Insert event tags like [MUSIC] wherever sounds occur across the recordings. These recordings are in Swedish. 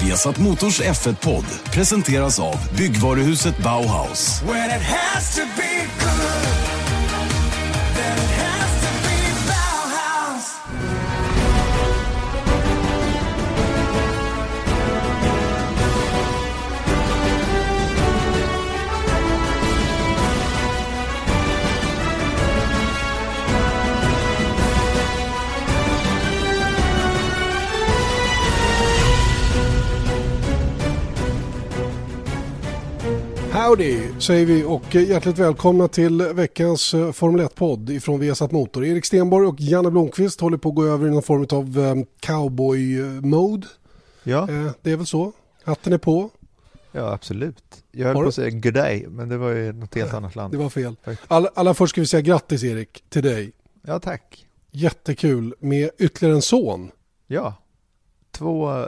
Vesat Motors F1-podd presenteras av byggvaruhuset Bauhaus. Howdy säger vi och hjärtligt välkomna till veckans eh, Formel 1-podd ifrån Viasat Motor. Erik Stenborg och Janne Blomqvist håller på att gå över i någon form av eh, cowboy-mode. Ja, Eh, Det är väl så. Hatten är på. ja absolut. Jag höll på att säga good day, men det var ju något helt annat land. Det var fel. Tack. Alla, alla först ska vi säga grattis Erik till dig. Ja, tack. Jättekul med ytterligare en son. Ja, två, eh,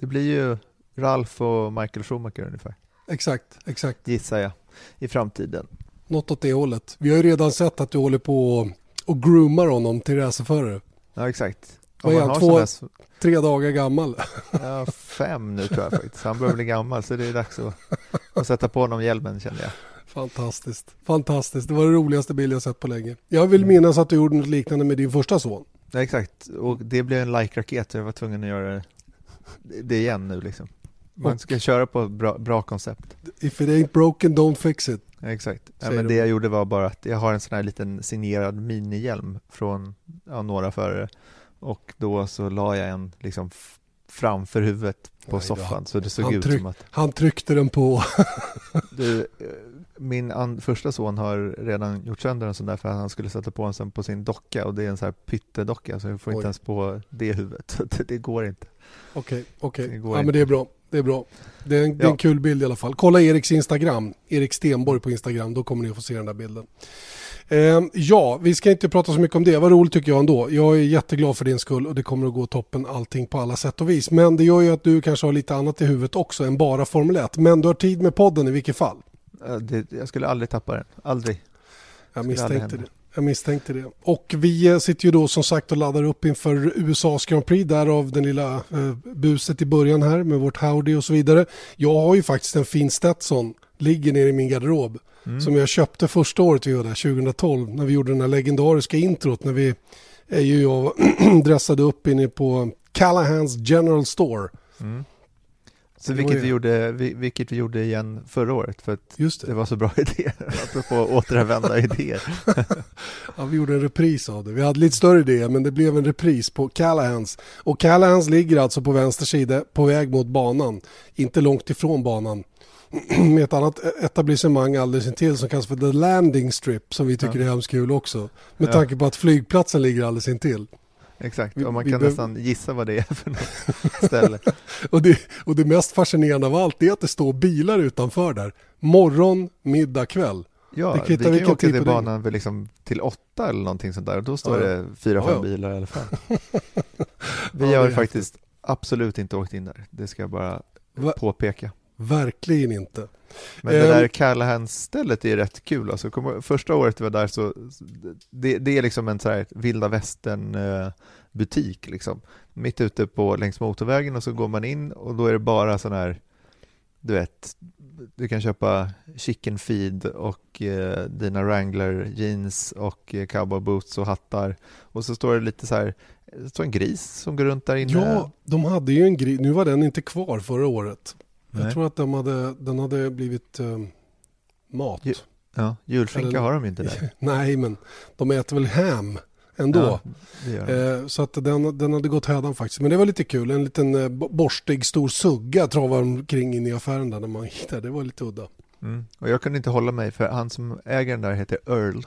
det blir ju Ralf och Michael Schumacher ungefär, Exakt, exakt. gissar jag, i framtiden. Något åt det hållet. Vi har ju redan sett att du håller på och, groomar honom till racerförare. Ja, exakt. Vad är han, två- sån Tre dagar gammal. ja, fem nu tror jag faktiskt. Han börjar bli gammal så det är dags att, att sätta på honom hjälmen kände jag. Fantastiskt. Fantastiskt. Det var det roligaste bild jag sett på länge. Jag vill minnas att du gjorde något liknande med din första son. Ja, exakt, och det blev en like-raket jag var tvungen att göra det- det igen nu liksom. Man ska köra på ett bra, bra koncept. If it ain't broken don't fix it. Exakt. Ja, men det jag gjorde var bara att jag har en sån här liten signerad minihjälm från ja, några förare och då så la jag en liksom framför huvudet på då. soffan så det såg Han ut tryck- som att Han tryckte den på. [LAUGHS] du, eh, min an- första son har redan gjort sönder en sån där för att han skulle sätta på en sån på sin docka och det är en sån här pyttedocka så jag får Oj. inte ens på det huvudet. Det, [LAUGHS] det går inte. Okej, okej. Det går Ja, men det är bra. Det är bra. Det är, en, det är en Ja. kul bild i alla fall. Kolla Eriks Instagram. Erik Stenborg på Instagram. Då kommer ni att få se den där bilden. Ehm, ja, vi ska inte prata så mycket om det. Vad roligt tycker jag ändå. Jag är jätteglad för din skull och det kommer att gå toppen allting på alla sätt och vis. Men det gör ju att du kanske har lite annat i huvudet också än bara Formel 1. Men du har tid med podden i vilket fall. Eh, Det, jag skulle aldrig tappa den. Aldrig. Jag misstänkte det. Jag misstänkte det. Och vi eh, sitter ju då som sagt och laddar upp inför USAs Grand Prix, därav den lilla eh, buset i början här med vårt Howdy och så vidare. Jag har ju faktiskt en fin Stetson, ligger nere i min garderob, Mm. som jag köpte första året vi var där, 2012, när vi gjorde den här legendariska introt, när vi är ju jag [CLEARS THROAT] dressade upp inne på Callahans General Store. Mm. Så vilket vi, gjorde, vi- vilket vi gjorde igen förra året för att Just det det. var så bra [LAUGHS] [LAUGHS] idéer, apropå återanvända idéer. Ja, vi gjorde en repris av det. Vi hade lite större idéer men det blev en repris på Callahans. Och Callahans ligger alltså på vänster sida på väg mot banan. Inte långt ifrån banan. [CLEARS THROAT] Med ett annat etablissemang alldeles intill som kallas för The Landing Strip som vi tycker Ja. är hemskt kul också. Med Ja. tanke på att flygplatsen ligger alldeles intill. Exakt, Vi- och man kan nästan gissa vad det är för något [LAUGHS] ställe. Och det, och det mest fascinerande av allt är att det står bilar utanför där. Morgon, middag, kväll. Ja, Det vi kan ju åka till dygnet. banan liksom till åtta eller någonting sånt där och då står Ja, det fyra, fem ja. bilar i alla fall. [LAUGHS] Vi har faktiskt absolut inte åkt in där, det ska jag bara Va- påpeka. Verkligen inte. Men det Ehm. där Callahan-stället är rätt kul alltså. Första året vi var där så, det, det är liksom en så här vilda västern butik liksom. Mitt ute på längs motorvägen och så går man in och då är det bara sån här, du vet, du kan köpa chicken feed och eh, dina Wrangler jeans och eh, cowboy boots och hattar. Och så står det lite så här, det står en gris som går runt där inne. Ja, de hade ju en gris. Nu var den inte kvar förra året. Jag tror att de hade, den hade blivit eh, mat. Ju- Ja, julskinka Eller- har de inte där. [LAUGHS] Nej, men de äter väl ham ändå. Ja. Eh, så att den, den hade gått hädan faktiskt. Men det var lite kul. En liten eh, bo- borstig stor sugga travade omkring in i affären där när man där. Det var lite udda. Mm. Och jag kunde inte hålla mig för han som äger den där heter Earl.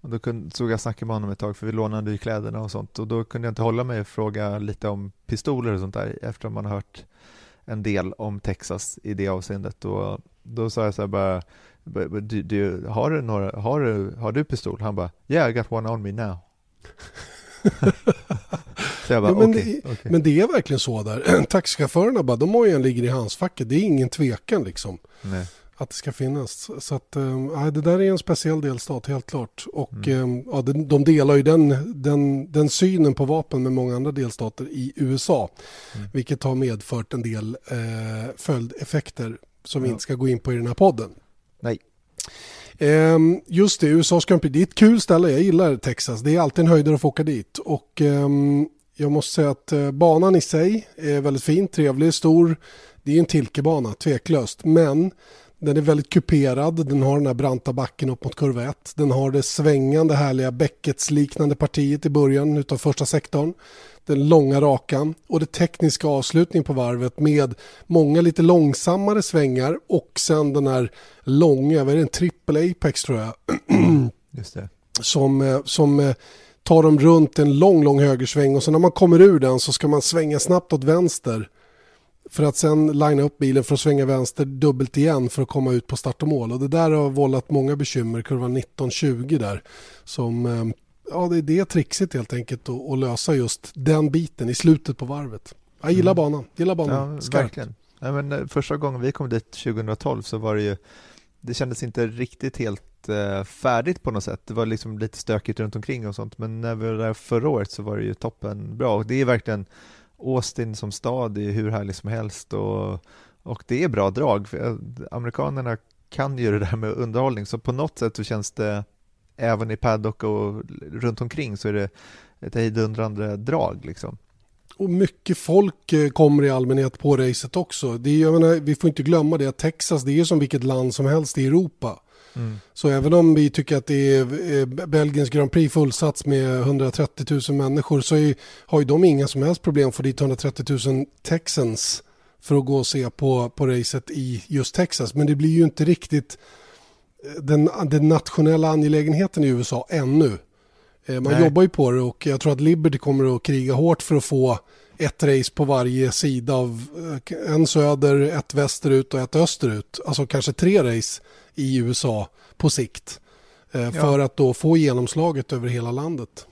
Och då kunde, såg jag snacka med honom ett tag för vi lånade ju kläderna och sånt och då kunde jag inte hålla mig och fråga lite om pistoler och sånt där eftersom man har hört en del om Texas i det avseendet och då sa jag så här bara "But- but du, du, har, du några, har, du, har du pistol? Han bara Yeah I got one on me now. [LAUGHS] så jag bara Jo, men, okej. det, okej. men det är verkligen så där. [CLEARS THROAT] Taxichaufförerna bara, de har ju en ligger i handskfacket. Det är ingen tvekan liksom. Nej. Att det ska finnas. Så att, eh, det där är en speciell delstat, helt klart. Och eh, ja, de, de delar ju den, den, den synen på vapen med många andra delstater i USA. Vilket har medfört en del eh, följdeffekter som vi Ja. inte ska gå in på i den här podden. Nej. Ehm, just det, USAs Grand. Det är ett kul ställe. Jag gillar Texas. Det är alltid en höjdare att få åka dit. Och ehm, jag måste säga att eh, banan i sig är väldigt fin, trevlig, stor. Det är en Tilkebana, tveklöst. Men den är väldigt kuperad. Den har den här branta backen upp mot kurva 1. Den har det svängande härliga bäcketsliknande partiet i början utav första sektorn. Den långa rakan och det tekniska avslutning på varvet med många lite långsammare svängar och sen den här långa, vad är det, en triple apex tror jag, [CLEARS THROAT] Just det. som, eh, som eh, tar dem runt en lång, lång högersväng och så när man kommer ur den så ska man svänga snabbt åt vänster för att sen linea upp bilen för att svänga vänster dubbelt igen för att komma ut på start och mål. Och det där har vållat många bekymmer, kurvan 19-20 där. Som, eh, ja det, det är trixigt helt enkelt att, att lösa just den biten i slutet på varvet. Jag gillar Mm. banan, gillar banan. Ja, Skarpt. verkligen. Nej, men eh, första gången vi kom dit 2012 så var det ju, det kändes inte riktigt helt eh, färdigt på något sätt. Det var liksom lite stökigt runt omkring och sånt, men när vi var där förra året så var det ju toppen bra. Och det är verkligen Austin som stad är hur härlig som helst och, och det är bra drag. För, amerikanerna kan ju det där med underhållning, så på något sätt så känns det även i paddock och runt omkring så är det ett hejdundrande drag liksom. Och mycket folk eh, kommer i allmänhet på racet också. Det är, jag menar, vi får inte glömma det att Texas det är som vilket land som helst i Europa. Så även om vi tycker att det är eh, Belgiens Grand Prix fullsats med 130 000 människor så är, har ju de inga som helst problem få dit 130 000 Texans för att gå och se på, på racet i just Texas. Men det blir ju inte riktigt eh, den, den nationella angelägenheten i USA ännu. Eh, Man Nej. jobbar ju på det och jag tror att Liberty kommer att kriga hårt för att få ett race på varje sida av en söder, ett västerut och ett österut. Alltså kanske tre race i USA på sikt. Eh, För att då få genomslaget över hela landet.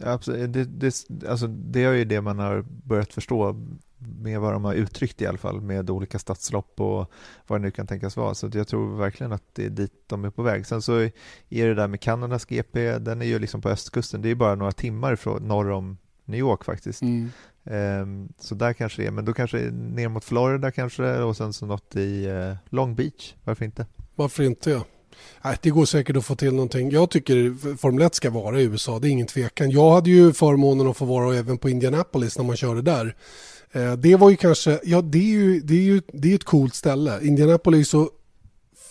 Ja, absolut. Det, det, alltså, det är ju det man har börjat förstå med vad de har uttryckt i alla fall med olika stadslopp och vad det nu kan tänkas vara. Så jag tror verkligen att det är dit de är på väg. Sen så är det där med Kanadas GP, den är ju liksom på östkusten. Det är bara några timmar från norr om New York faktiskt. Ehm, så där kanske det är, men då kanske ner mot Florida kanske och sen så något i eh, Long Beach, varför inte? Varför inte? Nej, det går säkert att få till någonting. Jag tycker Formel 1 ska vara i USA, det är ingen tvekan. Jag hade ju förmånen att få vara även på Indianapolis när man körde där. Eh, Det var ju kanske, ja det är ju, det är ju det är ett coolt ställe. Indianapolis är så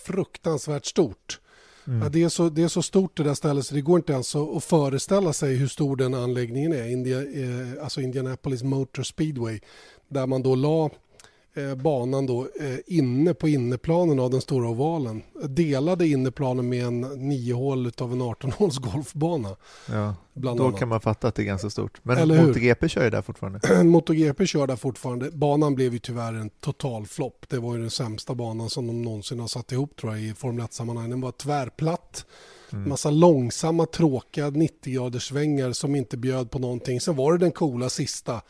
fruktansvärt stort. Ja, det, är så, det är så stort det där stället så det går inte ens att, att föreställa sig hur stor den anläggningen är. India, eh, alltså Indianapolis Motor Speedway. Där man då la banan då eh, inne på inneplanen av den stora ovalen. Delade inneplanen med en 9 hål av en 18 håls golfbana. Ja, Bland då annat. kan man fatta att det är ganska stort. Men Eller hur? MotoGP kör ju där fortfarande. [CLEARS THROAT] MotoGP kör där fortfarande. Banan blev ju tyvärr en total flopp. Det var ju den sämsta banan som de någonsin har satt ihop tror jag i Formel 1-sammanhang. Den var tvärplatt. Massa långsamma, tråkiga 90-graders svängar som inte bjöd på någonting. Sen var det den coola sista eh,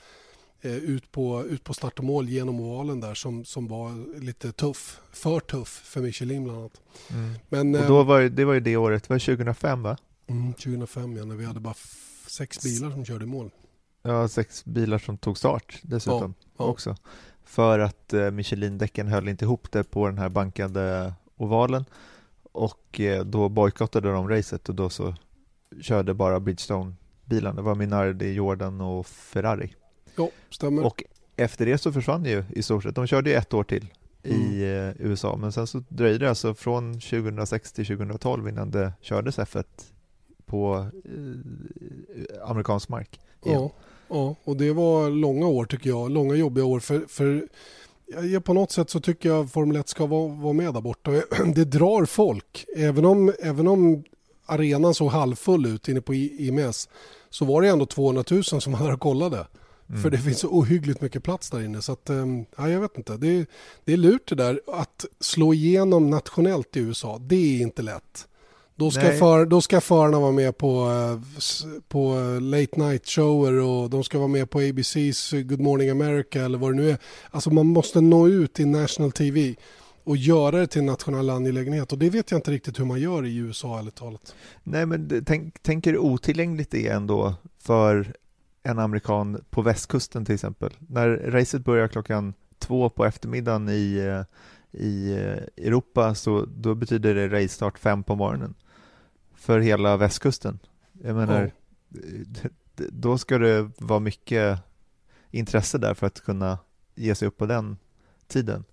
ut, på, ut på start och mål genom ovalen där som, som var lite tuff. För tuff för Michelin bland annat. Men Och eh, då var, ju- det var ju det året, det var 2005 va? mm, 2005 ja, när vi hade bara sex bilar som körde i mål. Ja, sex bilar som tog start dessutom Ja, ja. också. För att eh, Michelin-däcken höll inte ihop det på den här bankade ovalen och eh, då bojkottade de racet och då så körde bara Bridgestone-bilarna. Det var Minardi, Jordan och Ferrari. Ja, stämmer. Och efter det så försvann ju i stort sett. De körde ju ett år till i eh, USA, men sen så dröjde det alltså från 2006 till 2012 innan det kördes F1 på eh, amerikansk mark. igen. Ja, ja, och det var långa år tycker jag. Långa jobbiga år. För, för ja, på något sätt så tycker jag Formel 1 ska vara, vara med där borta. [CLEARS THROAT] Det drar folk. Även om, även om arenan såg halvfull ut inne på IMS så var det ändå 200 000 som var där kollade. För det finns så ohyggligt mycket plats där inne. Så att, ehm, ja, jag vet inte. Det är, det är lurt det där att slå igenom nationellt i USA. Det är inte lätt. Då ska, Nej. för, då ska förarna vara med på, eh, på eh, late night shower och de ska vara med på ABC's Good Morning America eller vad det nu är. Alltså man måste nå ut i national TV. och göra det till en nationell angelägenhet. Och det vet jag inte riktigt hur man gör i USA, ärligt talat. Nej, men tänk, tänk er otillgängligt det är ändå för en amerikan på västkusten till exempel. När racet börjar klockan två på eftermiddagen i, eh, i eh, Europa så då betyder det racestart fem på morgonen för hela västkusten. Jag menar, d- då ska det vara mycket intresse där för att kunna ge sig upp på den tiden.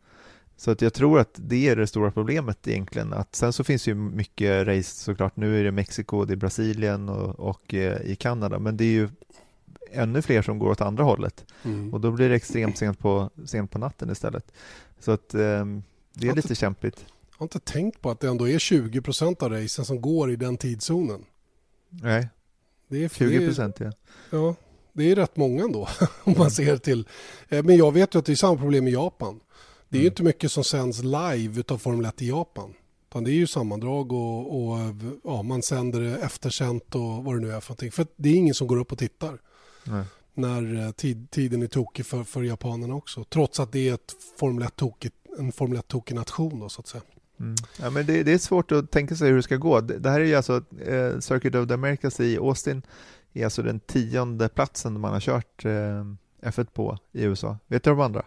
Så att jag tror att det är det stora problemet egentligen. Att sen så finns ju mycket race såklart. Nu är det Mexiko, det är Brasilien och, och eh, i Kanada. Men det är ju ännu fler som går åt andra hållet. Mm. Och då blir det extremt sent på, sent på natten istället. Så att ehm, det är lite kämpigt. Jag har inte tänkt på att det ändå är 20% av racen som går i den tidszonen. Nej, Det är, 20 det är- procent ja. Ja, det är rätt många ändå [LAUGHS] om man ser till. Eh, Men jag vet ju att det är samma problem i Japan. Det är ju Mm. inte mycket som sänds live utav Formel 1 i Japan. Utan det är ju sammandrag och, och ja, man sänder det eftersänt och vad det nu är för någonting. För det är ingen som går upp och tittar Nej. när eh, tid, tiden är tokig för, för japanerna också. Trots att det är ett Formel 1 tokigt, en Formel 1-tokig nation då så att säga. Mm. Ja, men det, det är svårt att tänka sig hur det ska gå. Det, det här är ju alltså eh, Circuit of the Americas i Austin är alltså den tionde platsen man har kört eh, F1 på i USA. Vet du de andra?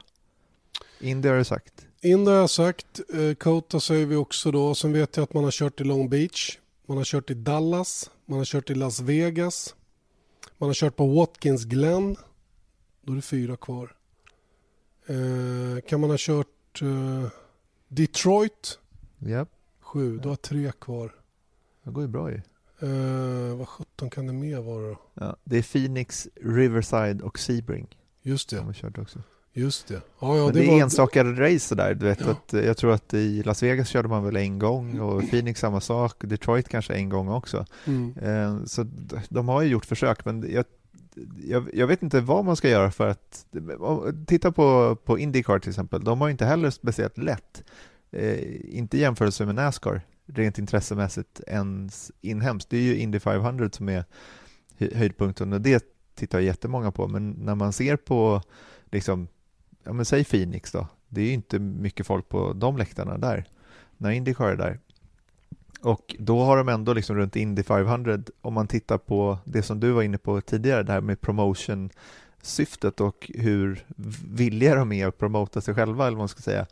Indy har du sagt. Indy har jag sagt, eh, Kota säger vi också då. Sen vet jag att man har kört i Long Beach, man har kört i Dallas, man har kört i Las Vegas, man har kört på Watkins Glen. Då är det fyra kvar. Eh, kan man ha kört eh, Detroit? Ja, Sju, då har tre kvar. det går ju bra ju. Eh, vad sjutton kan det mer vara då? Ja, det är Phoenix, Riverside och Sebring Just det, har kört också. Just det. Ja, ja, Men det, var- är enstaka race där. Du vet Ja. att, eh, jag tror att i Las Vegas körde man väl en gång och Phoenix samma sak. Detroit kanske en gång också. Mm. Eh, Så de har ju gjort försök, men jag, jag, jag vet inte vad man ska göra för att... Titta på, på Indycar till exempel, de har ju inte heller speciellt lätt. Eh, inte i jämförelse med Nascar, rent intressemässigt, ens inhemskt. Det är ju Indy 500 som är hö- höjdpunkten och det tittar jättemånga på. Men när man ser på, liksom, ja men säg Phoenix då, det är ju inte mycket folk på de läktarna där, när Indycar är där. Och då har de ändå liksom runt Indy 500, om man tittar på det som du var inne på tidigare, det här med promotion-syftet och hur villiga de är att promota sig själva, eller vad man ska säga,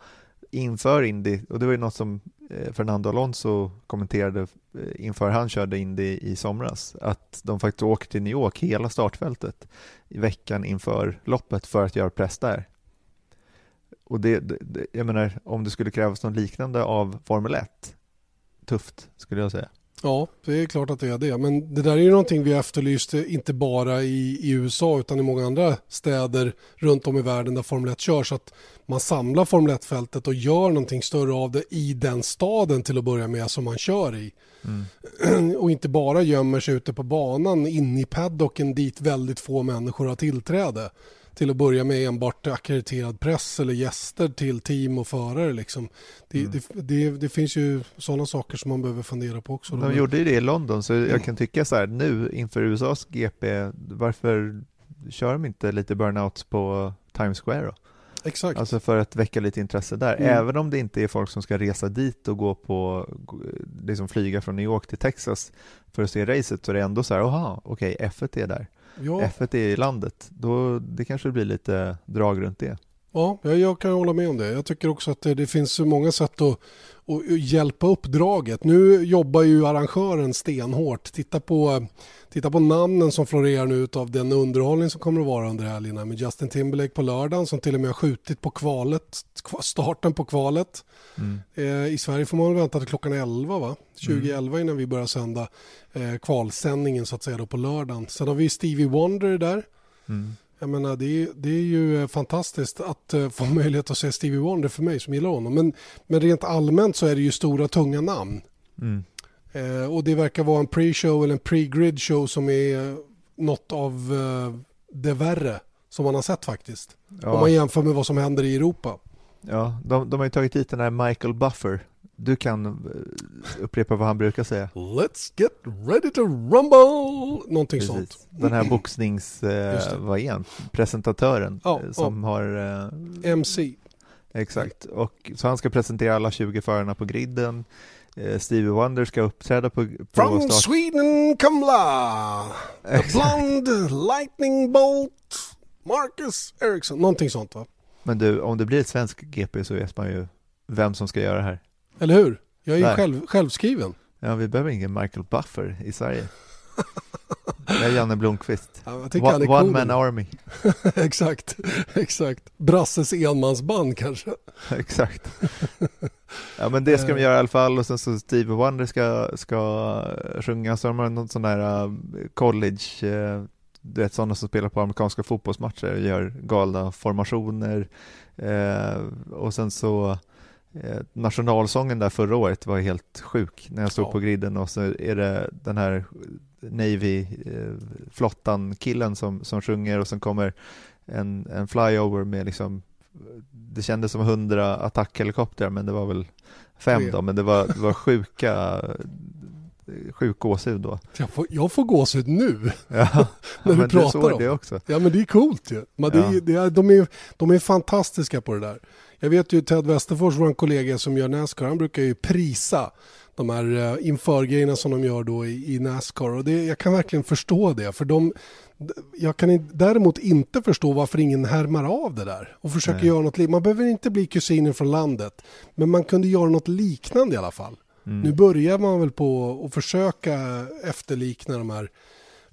inför Indy. Och det var ju något som eh, Fernando Alonso kommenterade eh, inför han körde Indy i somras, att de faktiskt åker till New York, hela startfältet, i veckan inför loppet för att göra press där. Och det, det, jag menar, om det skulle krävas något liknande av Formel 1, tufft skulle jag säga. Ja, det är klart att det är det. Men det där är ju någonting vi efterlyste inte bara i, i USA utan i många andra städer runt om i världen där Formel 1 körs. Att man samlar Formel 1-fältet och gör någonting större av det i den staden till att börja med som man kör i. [CLEARS THROAT] Och inte bara gömmer sig ute på banan in i paddocken dit väldigt få människor har tillträde. Till att börja med enbart akkrediterad press eller gäster till team och förare. Liksom. Det, det, det, det finns ju sådana saker som man behöver fundera på också. De gjorde ju det i London, så jag kan tycka så här nu inför USAs GP, varför kör de inte lite burnouts på Times Square då? Exakt. Alltså för att väcka lite intresse där, Mm. även om det inte är folk som ska resa dit och gå på, liksom flyga från New York till Texas för att se racet, så är det ändå så här, aha, okej, F1 är där, ja, F1 är i landet, då det kanske blir lite drag runt det. ja, jag, jag kan hålla med om det. Jag tycker också att det, det finns så många sätt att, att hjälpa upp draget. Nu jobbar ju arrangören stenhårt. Titta på, titta på namnen som florerar nu av den underhållning som kommer att vara under helgerna med Justin Timberlake på lördagen som till och med har skjutit på kvalet, starten på kvalet. Mm. Eh, I Sverige får man väl vänta till klockan 11 va? 2011 innan vi börjar sända eh, kvalsändningen så att säga då på lördagen. Sen har vi Stevie Wonder där. Mm. Jag menar, det, är, det är ju eh, fantastiskt att eh, få [LAUGHS] möjlighet att se Stevie Wonder för mig som gillar honom. Men, men rent allmänt så är det ju stora tunga namn. Mm. Eh, och det verkar vara en pre-show eller en pre-grid show som är eh, något av eh, det värre som man har sett faktiskt. Om Ja, man jämför med vad som händer i Europa. ja de, de har ju tagit hit den här Michael Buffer, du kan eh, upprepa vad han brukar säga. Let's get ready to rumble! Någonting sånt. Precis. Den här boxnings, eh, vad är han? Presentatören Ja, eh, som har, eh, MC. Exakt, och så han ska presentera alla 20 förarna på griden. Eh, Stevie Wonder ska uppträda på, på From start. Sweden Kamla, the blonde lightning bolt, Marcus Ericsson. Någonting sånt va? Men du, om det blir ett svensk GP så vet man ju vem som ska göra det här. Eller hur? Jag är ju själv, självskriven. Ja, vi behöver ingen Michael Buffer i Sverige. Jag är Janne Blomqvist. Ja, jag One, är one cool. man army. [LAUGHS] exakt, exakt. Brasses enmansband kanske. [LAUGHS] Exakt. Ja men det ska de göra i alla fall och sen så Stevie Wonder ska, ska sjunga så de har någon sån där uh, college, uh, du vet sådana som spelar på amerikanska fotbollsmatcher och gör galna formationer eh, och sen så eh, nationalsången där förra året var helt sjuk när jag stod Ja. på griden och så är det den här Navy eh, flottan killen som, som sjunger och sen kommer en, en flyover med liksom det kändes som hundra attackhelikoptrar men det var väl fem då men det var, det var sjuka sjuk gåshud då. Jag får, jag får gåshud nu. [LAUGHS] Ja, När men pratar om det också. Ja men det är coolt ju. Men det Ja. det är, de, är, de är fantastiska på det där. Jag vet ju Ted Westerfors, vår kollega som gör Nascar, han brukar ju prisa de här uh, införgrejerna som de gör då i, Nascar. Och det, jag kan verkligen förstå det. För de, jag kan däremot inte förstå varför ingen härmar av det där och försöker Nej. göra något. li- Man behöver inte bli kusiner från landet, men man kunde göra något liknande i alla fall. Mm. Nu börjar man väl på att försöka efterlikna de här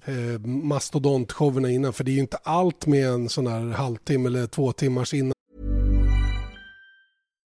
eh, mastodontshowerna innan. För det är ju inte allt med en sån här halvtimme eller två timmars innan.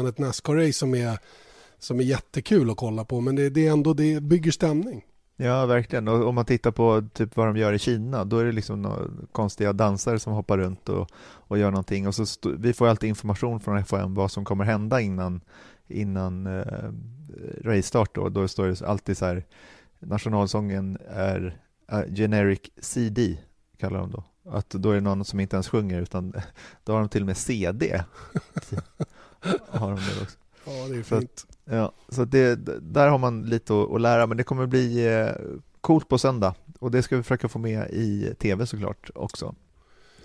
Ett Nascar-race som är, som är jättekul att kolla på. Men det, det är ändå, det bygger stämning. Ja, verkligen. Och om man tittar på typ vad de gör i Kina, då är det liksom konstiga dansare som hoppar runt och, och gör någonting. Och så vi får alltid information från FOM vad som kommer hända innan, innan eh, racestart. Då. då står det alltid så här, nationalsången är eh, generic CD, kallar de då. Att då är det någon som inte ens sjunger, utan [LAUGHS] då har de till och med CD. [LAUGHS] [LAUGHS] har de det också. Ja, det är Så fint. Ja, så det, där har man lite att, att lära, men det kommer bli eh, coolt på söndag och det ska vi försöka få med i tv såklart också.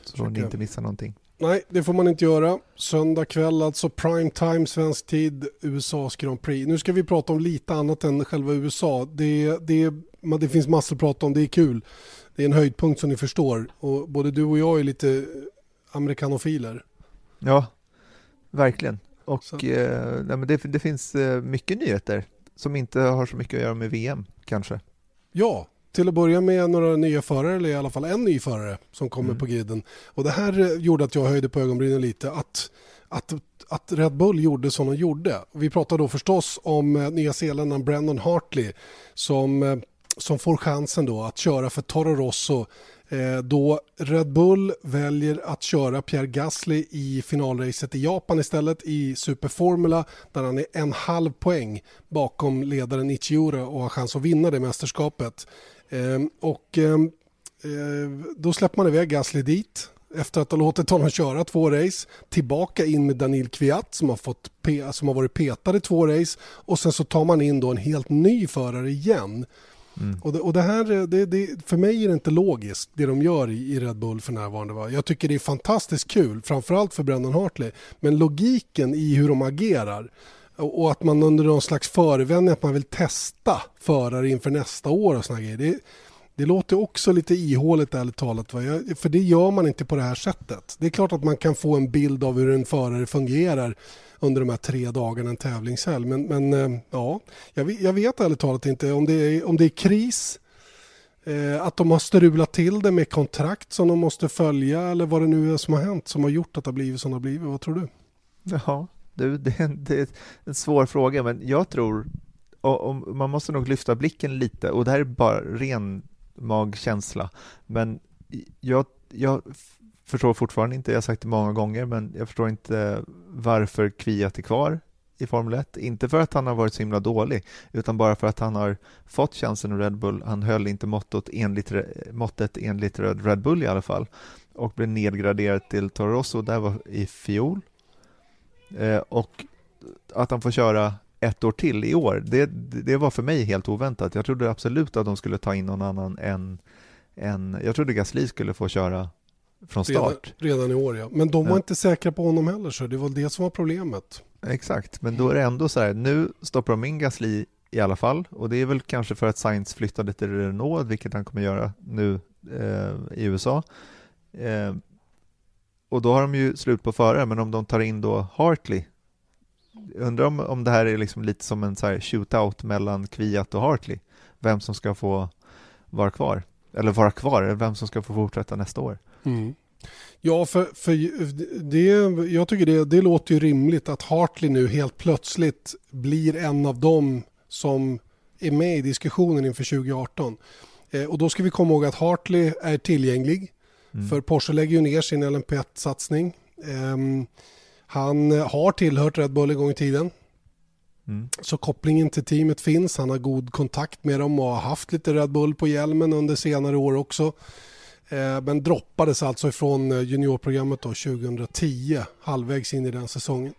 Så får ni Försöka. inte missa någonting. Nej, det får man inte göra. Söndag kväll, alltså prime time svensk tid, USAs Grand Prix. Nu ska vi prata om lite annat än själva USA. Det, det, det finns massor att prata om, det är kul. Det är en höjdpunkt som ni förstår. Och både du och jag är lite amerikanofiler. Ja, verkligen. Och Så- eh, nej, men det, det finns eh, mycket nyheter som inte har så mycket att göra med VM kanske. Ja, till att börja med några nya förare, eller i alla fall en ny förare som kommer Mm. på griden. Och det här eh, gjorde att jag höjde på ögonbrynen lite. Att, att, att Red Bull gjorde som de gjorde. Vi pratar då förstås om eh, nya Zeeländaren Brandon Hartley som, eh, som får chansen då att köra för Toro Rosso Eh, då Red Bull väljer att köra Pierre Gasly i finalracet i Japan istället i Superformula där han är en halv poäng bakom ledaren Ichiura och har chans att vinna det mästerskapet. Ehm, och ehm, eh, då släpper man iväg Gasly dit efter att ha låtit honom köra två race, tillbaka in med Daniel Kviat som har, fått pe- som har varit petad i två race och sen så tar man in då en helt ny förare igen. Mm. Och, det, och det här, eh, det, det, för mig är det inte logiskt det de gör i, i Red Bull för närvarande. Va? Jag tycker det är fantastiskt kul, framförallt för Brendan Hartley. Men logiken i hur de agerar och, och att man under någon slags förevändning att man vill testa förare inför nästa år och såna grejer. Det, det låter också lite ihåligt ärligt talat. Va? Jag, för det gör man inte på det här sättet. Det är klart att man kan få en bild av hur en förare fungerar under de här tre dagarna en tävlingshelg. Men, men eh, ja, jag, vet- jag vet ärligt talat inte om det är, om det är kris, eh, att de har strulat till det med kontrakt som de måste följa eller vad det nu är som har hänt som har gjort att det har blivit som det har blivit. Vad tror du? Ja, du, det, är en, det är en svår fråga, men jag tror och, och man måste nog lyfta blicken lite och det här är bara ren magkänsla, men jag, jag förstår fortfarande inte, jag har sagt det många gånger, men jag förstår inte varför Kviat är kvar i Formel 1. Inte för att han har varit så himla dålig, utan bara för att han har fått chansen i Red Bull. Han höll inte måttet enligt, måttet enligt Red Bull i alla fall och blev nedgraderad till Toro Rosso, där var i fjol. Eh, och att han får köra ett år till i år, det, det var för mig helt oväntat. Jag trodde absolut att de skulle ta in någon annan än, än jag trodde Gasly skulle få köra från start. Redan, redan i år ja. Men de var Ja. inte säkra på honom heller så det var det som var problemet. Exakt, men då är det ändå så här, nu stoppar de in Gasly i alla fall och det är väl kanske för att Sainz flyttade till Renault, vilket han kommer göra nu eh, i USA. Eh, och då har de ju slut på förare, men om de tar in då Hartley, undrar om, om det här är liksom lite som en så här shootout mellan Kviat och Hartley, vem som ska få vara kvar, eller vara kvar, eller vem som ska få fortsätta nästa år. Mm. Ja, för, för det, jag tycker det, det låter ju rimligt att Hartley nu helt plötsligt blir en av dem som är med i diskussionen inför 2018. Eh, och då ska vi komma ihåg att Hartley är tillgänglig. För Porsche lägger ju ner sin LMP1-satsning. Ehm, han har tillhört Red Bull en gång i tiden. Mm. Så kopplingen till teamet finns. Han har god kontakt med dem och har haft lite Red Bull på hjälmen under senare år också. Eh, Men droppades alltså ifrån eh, juniorprogrammet då 2010, halvvägs in i den säsongen.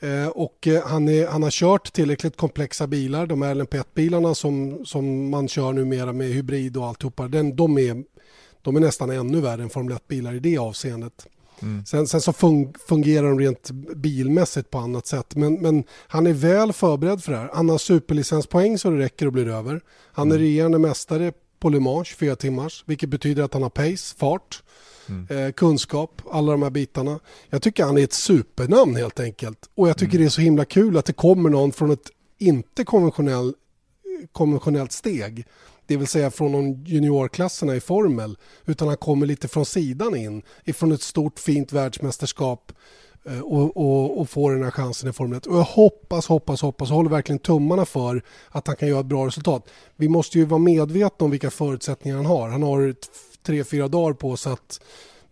Eh, Och han, är, han har kört tillräckligt komplexa bilar, de här LMP1-bilarna som, som man kör numera med hybrid och alltihopa, den, de, är, de är nästan ännu värre än Formel 1-bilar i det avseendet. Sen, sen så fun, fungerar de rent bilmässigt på annat sätt. Men, men han är väl förberedd för det här. Han har superlicenspoäng så det räcker och blir över. Han är regerande mästare på Le Mans 24 timmars, vilket betyder att han har pace, fart, eh, kunskap, alla de här bitarna. Jag tycker han är ett supernamn helt enkelt. Och jag tycker det är så himla kul att det kommer någon från ett inte konventionell, konventionellt steg. Det vill säga från de juniorklasserna i Formel. Utan han kommer lite från sidan in. Ifrån ett stort fint världsmästerskap. Eh, och, och, och får den här chansen i Formel 1. Och jag hoppas, hoppas, hoppas och håller verkligen tummarna för att han kan göra ett bra resultat. Vi måste ju vara medvetna om vilka förutsättningar han har. Han har tre, fyra dagar på sig att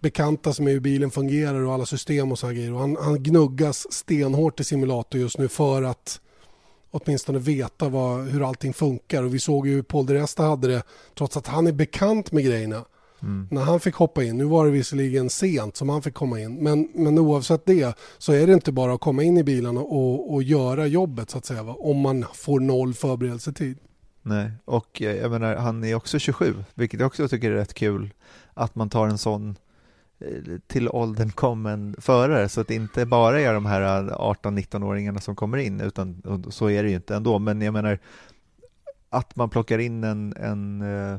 bekanta sig med hur bilen fungerar och alla system och sådana grejer. Och han, han gnuggas stenhårt i simulator just nu för att åtminstone veta vad, hur allting funkar. Och vi såg ju hur Paul de Resta hade det, trots att han är bekant med grejerna. När han fick hoppa in, nu var det visserligen sent som han fick komma in, men, men oavsett det så är det inte bara att komma in i bilen och, och göra jobbet så att säga, va? om man får noll förberedelsetid. Nej, och eh, jag menar, han är också 27, vilket jag också tycker är rätt kul, att man tar en sån eh, till åldern kommen förare, så att det inte bara är de här 18-19-åringarna som kommer in, utan så är det ju inte ändå, men jag menar att man plockar in en, en eh,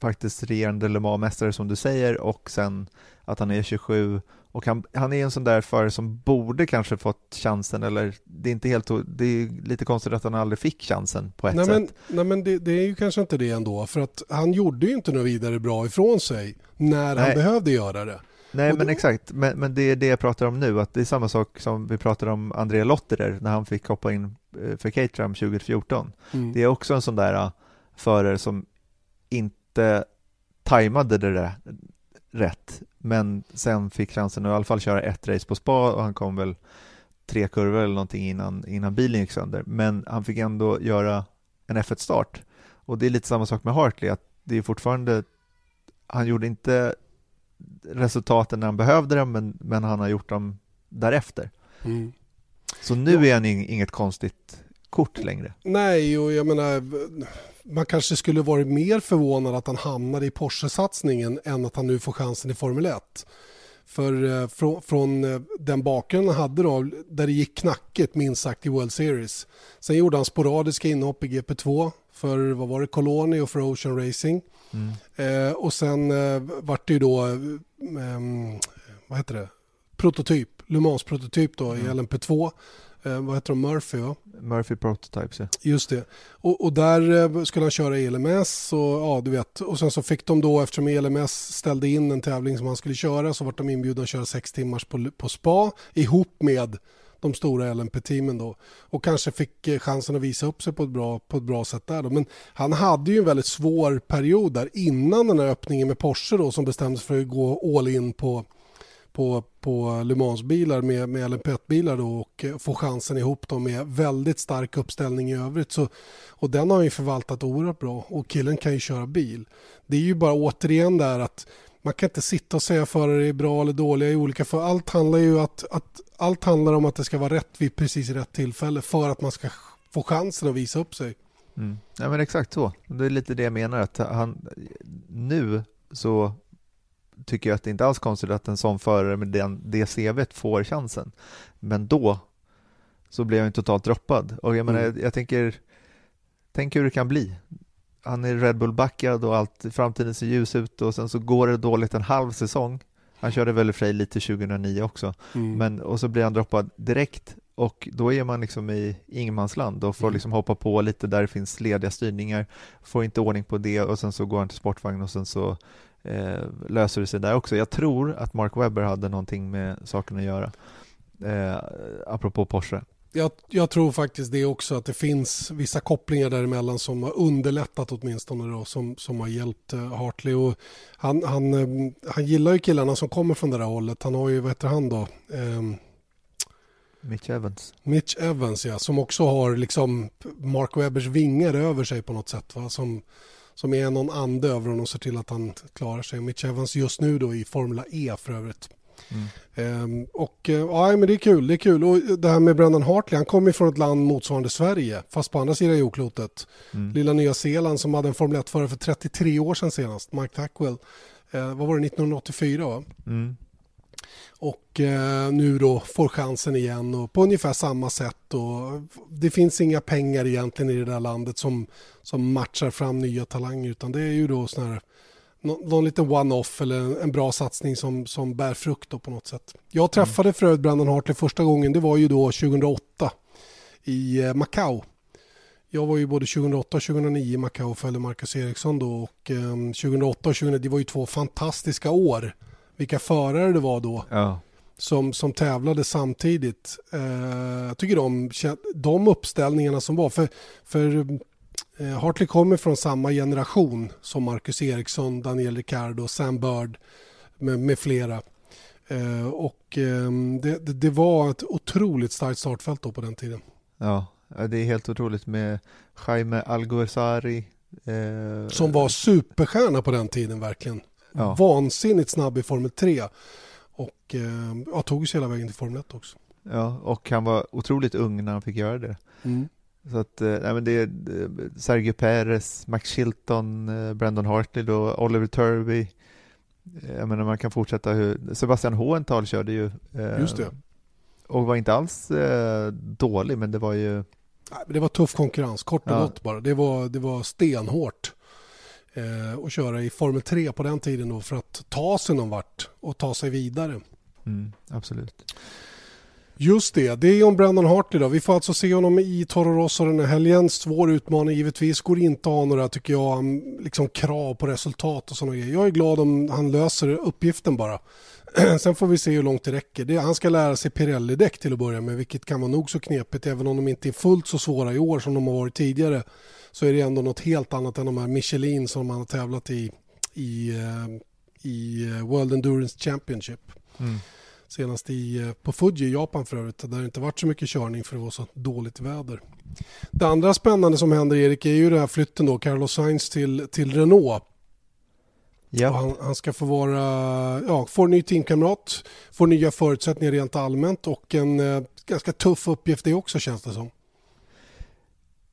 faktiskt regerande Le Mans-mästare som du säger och sen att han är 27 och han, han är en sån där förare som borde kanske fått chansen eller det är inte helt, det är lite konstigt att han aldrig fick chansen på ett Nej sätt. men, nej, men det, det är ju kanske inte det ändå, för att han gjorde ju inte något vidare bra ifrån sig när han Nej. behövde göra det. Nej Och men då- exakt, men, men det är det jag pratar om nu, att det är samma sak som vi pratade om Andrea Lotterer när han fick hoppa in eh, för Caterham 2014. Mm. Det är också en sån där uh, förare som inte tajmade det där rätt, men sen fick chansen att i alla fall köra ett race på spa och han kom väl tre kurvor eller någonting innan, innan bilen gick sönder, men han fick ändå göra en F1-start. Och det är lite samma sak med Hartley, att det är fortfarande, han gjorde inte resultaten när han behövde dem, men, men han har gjort dem därefter. Mm. Så nu är han ing- inget konstigt kort längre. Nej, och jag menar, man kanske skulle varit mer förvånad att han hamnade i Porsche-satsningen än att han nu får chansen i Formel 1. För eh, från, från eh, den bakgrunden han hade då, där det gick knackigt minst sagt i World Series. Sen gjorde han sporadiska inhopp i GP2 för, vad var det, Coloni och för Ocean Racing. Eh, och sen eh, vart det ju då, eh, ehm, vad heter det, prototyp, Le Mans-prototyp då i LMP2. Eh, vad heter de, Murphy va? Murphy Prototypes, ja. Just det. Och, och där eh, skulle han köra ELMS och ja, du vet. Och sen så fick de då, eftersom ELMS ställde in en tävling som han skulle köra, så vart de inbjudna att köra sex timmars på, på spa ihop med de stora LMP-teamen då. Och kanske fick eh, chansen att visa upp sig på ett bra, på ett bra sätt där då. Men han hade ju en väldigt svår period där innan den här öppningen med Porsche då som bestämde sig för att gå all in på på, på Le Mans-bilar med, med LMP1-bilar då och eh, få chansen ihop dem med väldigt stark uppställning i övrigt. Så, och den har han ju förvaltat oerhört bra och killen kan ju köra bil. Det är ju bara återigen där att man kan inte sitta och säga förare är bra eller dåliga i olika för allt handlar ju att, att allt handlar om att det ska vara rätt vid precis rätt tillfälle för att man ska få chansen att visa upp sig. Mm. Ja men exakt så. Det är lite det jag menar att han nu så tycker jag att det inte alls konstigt att en sån förare med den, det CVt får chansen. Men då så blev han totalt droppad och jag menar, Mm. jag, jag tänker Tänk hur det kan bli. Han är Red Bull-backad och allt, framtiden ser ljus ut och sen så går det dåligt en halv säsong. Han körde väl Frej lite 2009 också, Mm. men, och så blir han droppad direkt och då är man liksom i ingenmansland och får Mm. liksom hoppa på lite där det finns lediga styrningar, får inte ordning på det och sen så går han till sportvagn och sen så eh, löser det sig där också. Jag tror att Mark Webber hade någonting med saken att göra, eh, apropå Porsche. Jag, jag tror faktiskt det också att det finns vissa kopplingar däremellan som har underlättat åtminstone då, som, som har hjälpt uh, Hartley. Och han, han, eh, han gillar ju killarna som kommer från det där hållet. Han har ju, vad heter han då? Ehm, Mitch Evans. Mitch Evans ja, som också har liksom Mark Webbers vingar över sig på något sätt. Va? Som, som är någon ande över honom och ser till att han klarar sig. Mitch Evans just nu då i Formula E för övrigt. Mm. Ehm, och eh, ja, men det är kul, det är kul. Och det här med Brendan Hartley, han kommer från ett land motsvarande Sverige, fast på andra sidan jordklotet. Mm. Lilla Nya Zeeland som hade en Formel 1-förare för 33 år sedan senast, Mike Tackwell. Eh, vad var det, 1984 va? Mm. Och eh, nu då får chansen igen och på ungefär samma sätt. Och det finns inga pengar egentligen i det där landet som, som matchar fram nya talanger utan det är ju då sån här nå- någon liten one-off eller en, en bra satsning som, som bär frukt på något sätt. Jag träffade för övrigt Brandon Hartley första gången, det var ju då 2008 i eh, Macau. Jag var ju både 2008 och 2009 i Macau och följde Marcus Eriksson då och eh, 2008 och 2009, det var ju två fantastiska år. Vilka förare det var då Ja. som, som tävlade samtidigt. Eh, jag tycker de, de uppställningarna som var, för, för eh, Hartley kommer från samma generation som Marcus Eriksson, Daniel Ricciardo, Sam Bird med, med flera. Eh, och eh, det, det, det var ett otroligt starkt startfält då på den tiden. Ja, det är helt otroligt med Jaime Alguersuari. Eh, Som var superstjärna på den tiden verkligen. Ja. Vansinnigt snabb i Formel 3. Och eh, ja, tog sig hela vägen till Formel 1 också. Ja, och han var otroligt ung när han fick göra det. Så att, eh, nej men det är eh, Sergio Perez, Max Chilton, eh, Brandon Hartley då, Oliver Turby. Eh, Jag menar man kan fortsätta hur, Sebastian Hohenthal körde ju. eh, Just det. Och var inte alls eh, dålig, men det var ju, Nej, men Det var tuff konkurrens, kort och Ja. gott bara. Det var, det var stenhårt eh, att köra i Formel 3 på den tiden då för att ta sig någon vart och ta sig vidare. mm, absolut. Just det, det är om Brandon Hartley då. Vi får alltså se honom i Toro Rosso den här helgen. Svår utmaning givetvis. Går inte att ha några, tycker jag, liksom krav på resultat och sådana grejer. Jag är glad om han löser uppgiften bara. [CLEARS THROAT] Sen får vi se hur långt det räcker. Det, han ska lära sig Pirelli-däck till att börja med, vilket kan vara nog så knepigt. Även om de inte är fullt så svåra i år som de har varit tidigare så är det ändå något helt annat än de här Michelin som man har tävlat i i, eh, i eh, World Endurance Championship. Mm. Senast i, eh, på Fuji i Japan för övrigt, där det inte varit så mycket körning för det var så dåligt väder. Det andra spännande som händer Erik är ju den här flytten då, Carlos Sainz till, till Renault. Ja, han, han ska få vara, ja, få en ny teamkamrat, få nya förutsättningar rent allmänt och en eh, ganska tuff uppgift det också känns det som.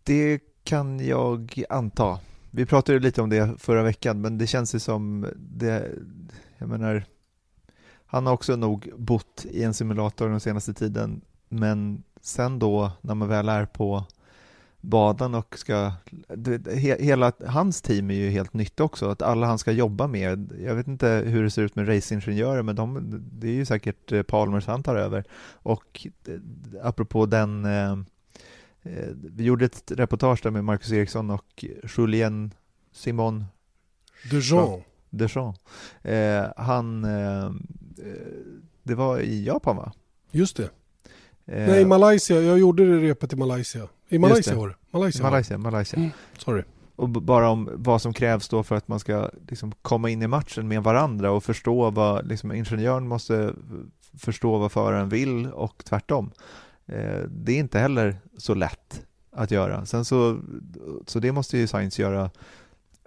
det kan jag anta. Vi pratade lite om det förra veckan, men det känns ju som det, jag menar, han har också nog bott i en simulator den senaste tiden, men sen då när man väl är på badan och ska, det, he, hela hans team är ju helt nytt också, att alla han ska jobba med, jag vet inte hur det ser ut med racingingenjörer, men de, det är ju säkert Palmers han tar över. Och eh, apropå den Eh, vi gjorde ett reportage där med Marcus Eriksson och Julien Simon Dejean. Deschamps. Eh, han, eh, eh, det var i Japan va? Just det. Eh, Nej, Malaysia. Jag gjorde det repet i Malaysia. I Malaysia var det. Malaysia. Malaysia, Malaysia. Mm. Sorry. Och bara om vad som krävs då för att man ska liksom komma in i matchen med varandra och förstå vad, liksom ingenjören måste förstå vad föraren vill och tvärtom. Eh, det är inte heller så lätt att göra. Sen så, så det måste ju Science göra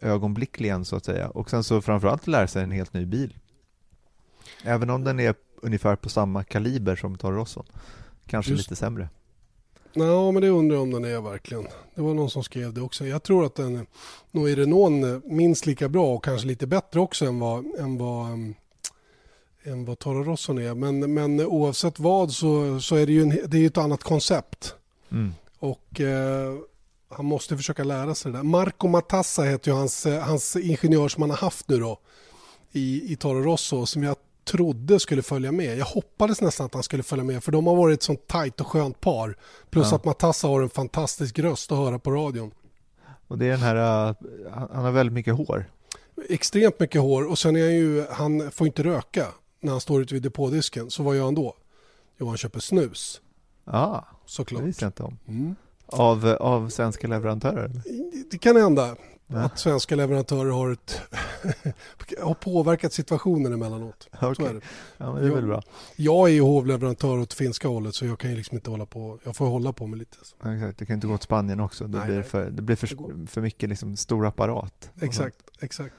ögonblickligen så att säga. Och sen så framförallt lära sig en helt ny bil. Även om den är ungefär på samma kaliber som Toro Rosso. Kanske Just. lite sämre. Ja, men det undrar jag om den är verkligen. Det var någon som skrev det också. Jag tror att den nog är Renault minst lika bra och kanske lite bättre också än vad, än vad, um, än vad Toro Rosso är. Men, men oavsett vad så, så är det ju en, det är ett annat koncept. Mm. Och eh, han måste försöka lära sig det där. Marco Matassa heter ju hans, hans ingenjör som han har haft nu då i, i Toro Rosso som jag trodde skulle följa med. Jag hoppades nästan att han skulle följa med för de har varit ett sånt tajt och skönt par. Plus Ja. att Matassa har en fantastisk röst att höra på radion. Och det är den här, uh, han han har väldigt mycket hår. Extremt mycket hår och sen är han ju, han får inte röka när han står ute vid depådisken. Så vad gör han då? Jo, han köper snus Ja, det såklart. visste jag inte om. Mm. Av, av svenska leverantörer? eller? Det kan hända Ja. att svenska leverantörer har, ett [LAUGHS] har påverkat situationen emellanåt. Så Okej. är det. Ja, det är väl bra. Jag är ju hovleverantör åt finska hållet så jag kan ju liksom inte hålla på. Jag får hålla på med lite. Så. Ja, exakt. Det kan inte gå till Spanien också. Det Nej, blir nej. för, det blir Det för, för mycket liksom stor apparat. Exakt, exakt.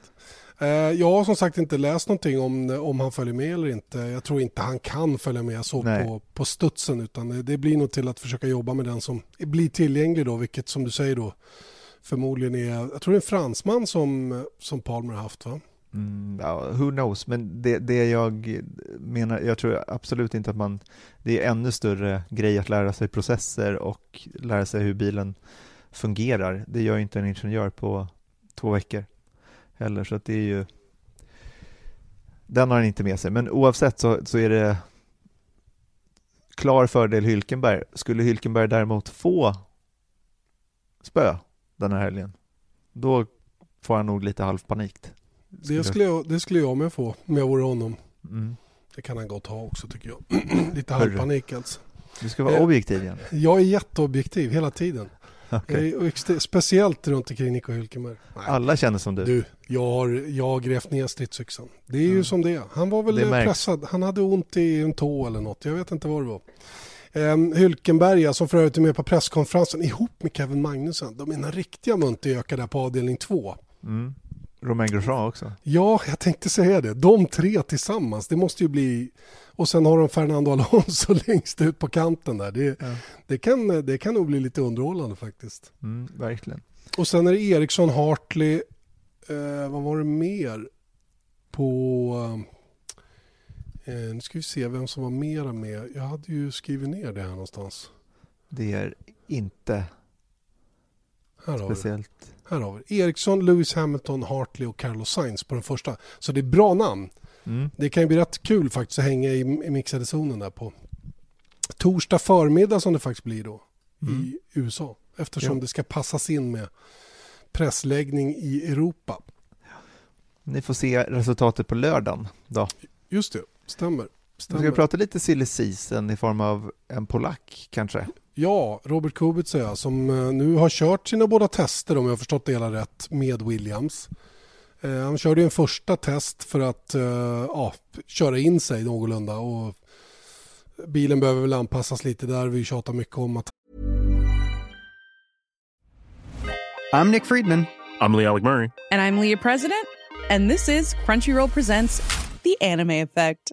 Eh, Jag har som sagt inte läst någonting om, om han följer med eller inte. Jag tror inte han kan följa med så Nej. på, på studsen utan det- blir nog till att försöka jobba med den som blir tillgänglig då, vilket som du säger då förmodligen är, jag tror det är en fransman som, som Palmer har haft va? Mm, ja, who knows, men det, det jag menar, jag tror absolut inte att man, det är ännu större grej att lära sig processer och lära sig hur bilen fungerar. Det gör inte en ingenjör på två veckor heller, så att det är ju den har han inte med sig, men oavsett så, så är det klar fördel Hylkenberg. Skulle Hylkenberg däremot få spö den här helgen, då får han nog lite halvpanikt. Det skulle, jag, det skulle jag med få om jag vore honom. Mm. Det kan han gott ha också tycker jag. [CLEARS THROAT] lite halvpanik alltså. Du ska vara Eh, objektiv igen. Jag är jätteobjektiv hela tiden. Jag är extre- speciellt runt omkring Nico Hülkenberg. Alla känner som du. Du, jag har, jag har grävt ner stridsyxan. Det är ju Ja. som det är. Han var väl pressad. Han hade ont i en tå eller något. Jag vet inte vad det var. Um, Hülkenberg, som för övrigt är med på presskonferensen ihop med Kevin Magnussen. De är en riktiga muntergökar där på avdelning två. Mm. Romain Grosjean också. Ja, jag tänkte säga det. De tre tillsammans, det måste ju bli... Och sen har de Fernando Alonso [LAUGHS] längst ut på kanten där. Det, Ja. det kan, det kan nog bli lite underhållande faktiskt. Mm, verkligen. Och sen är det Eriksson, Hartley, eh, vad var det mer på... Eh, nu ska vi se vem som var mera med. Jag hade ju skrivit ner det här någonstans. Det är inte Här har vi speciellt. Här har vi. Eriksson, Lewis Hamilton, Hartley och Carlos Sainz på den första. Så det är bra namn. Mm. Det kan ju bli rätt kul faktiskt att hänga i, i mixade zonen där på torsdag förmiddag som det faktiskt blir då Mm. i USA. Eftersom Ja. det ska passas in med pressläggning i Europa. Ni får se resultatet på lördagen då. Just det, stämmer. Stämmer. ska vi prata lite silly season i form av en polack kanske. Ja, Robert Kubica som eh, nu har kört sina båda tester om jag har förstått det hela rätt med Williams. Eh, han körde ju en första test för att eh, ja, köra in sig någorlunda och bilen behöver väl anpassas lite där. Vi tjatar mycket om att I'm Nick Friedman. I'm Lee Alec Murray. And I'm Leah President, and this is Crunchyroll Presents The Anime Effect.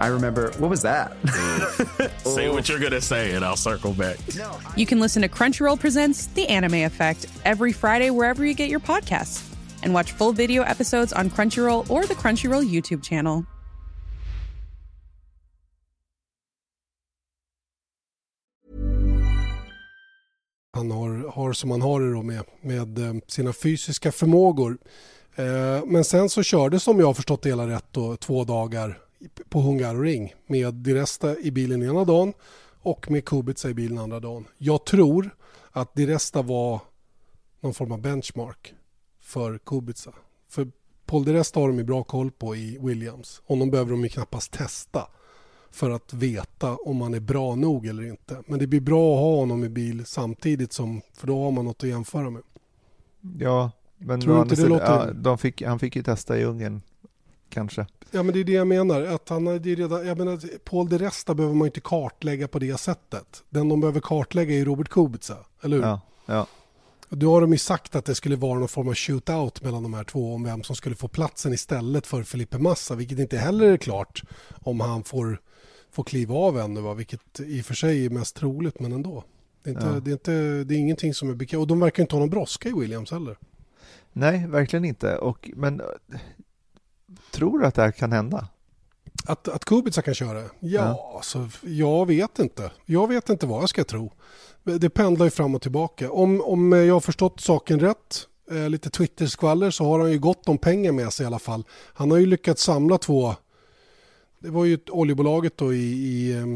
I remember, what was that? [LAUGHS] Say what you're going to say, and I'll circle back. you can listen to Crunchyroll Presents The Anime Effect every Friday wherever you get your podcasts. And watch full video episodes on Crunchyroll or the Crunchyroll YouTube channel. han har, har som han har det då med, med eh, sina fysiska förmågor. Eh, men sen så kördes, om jag har förstått det hela rätt, då, två dagar på Hungaroring med Diresta i bilen ena dagen och med Kubica i bilen andra dagen. Jag tror att Diresta var någon form av benchmark för Kubica. För Paul Diresta har de ju bra koll på i Williams. Honom behöver de ju knappast testa för att veta om han är bra nog eller inte. Men det blir bra att ha honom i bil samtidigt som, för då har man något att jämföra med. Ja, men Tror inte det låter- ja, de fick, han fick ju testa i Ungern, kanske. Ja men det är det jag menar. Att han det är redan, jag menar, Paul de Resta behöver man inte kartlägga på det sättet. Den de behöver kartlägga är Robert Kubica, eller hur? Ja, ja. Då har de ju sagt att det skulle vara någon form av shootout mellan de här två om vem som skulle få platsen istället för Felipe Massa, vilket inte heller är klart om han får, får kliva av ännu, va? vilket i och för sig är mest troligt, men ändå. Det är, inte, Ja. det är, inte, det är ingenting som är bekräftat. Och de verkar inte ha någon brådska i Williams heller. Nej, verkligen inte. Och, men tror du att det här kan hända? Att, att Kubica kan köra? Ja, Alltså, jag vet inte. Jag vet inte vad jag ska tro. Det pendlar ju fram och tillbaka. Om, om jag har förstått saken rätt, eh, lite Twitter-skvaller, så har han ju gott om pengar med sig i alla fall. Han har ju lyckats samla två, det var ju oljebolaget då i, i, eh,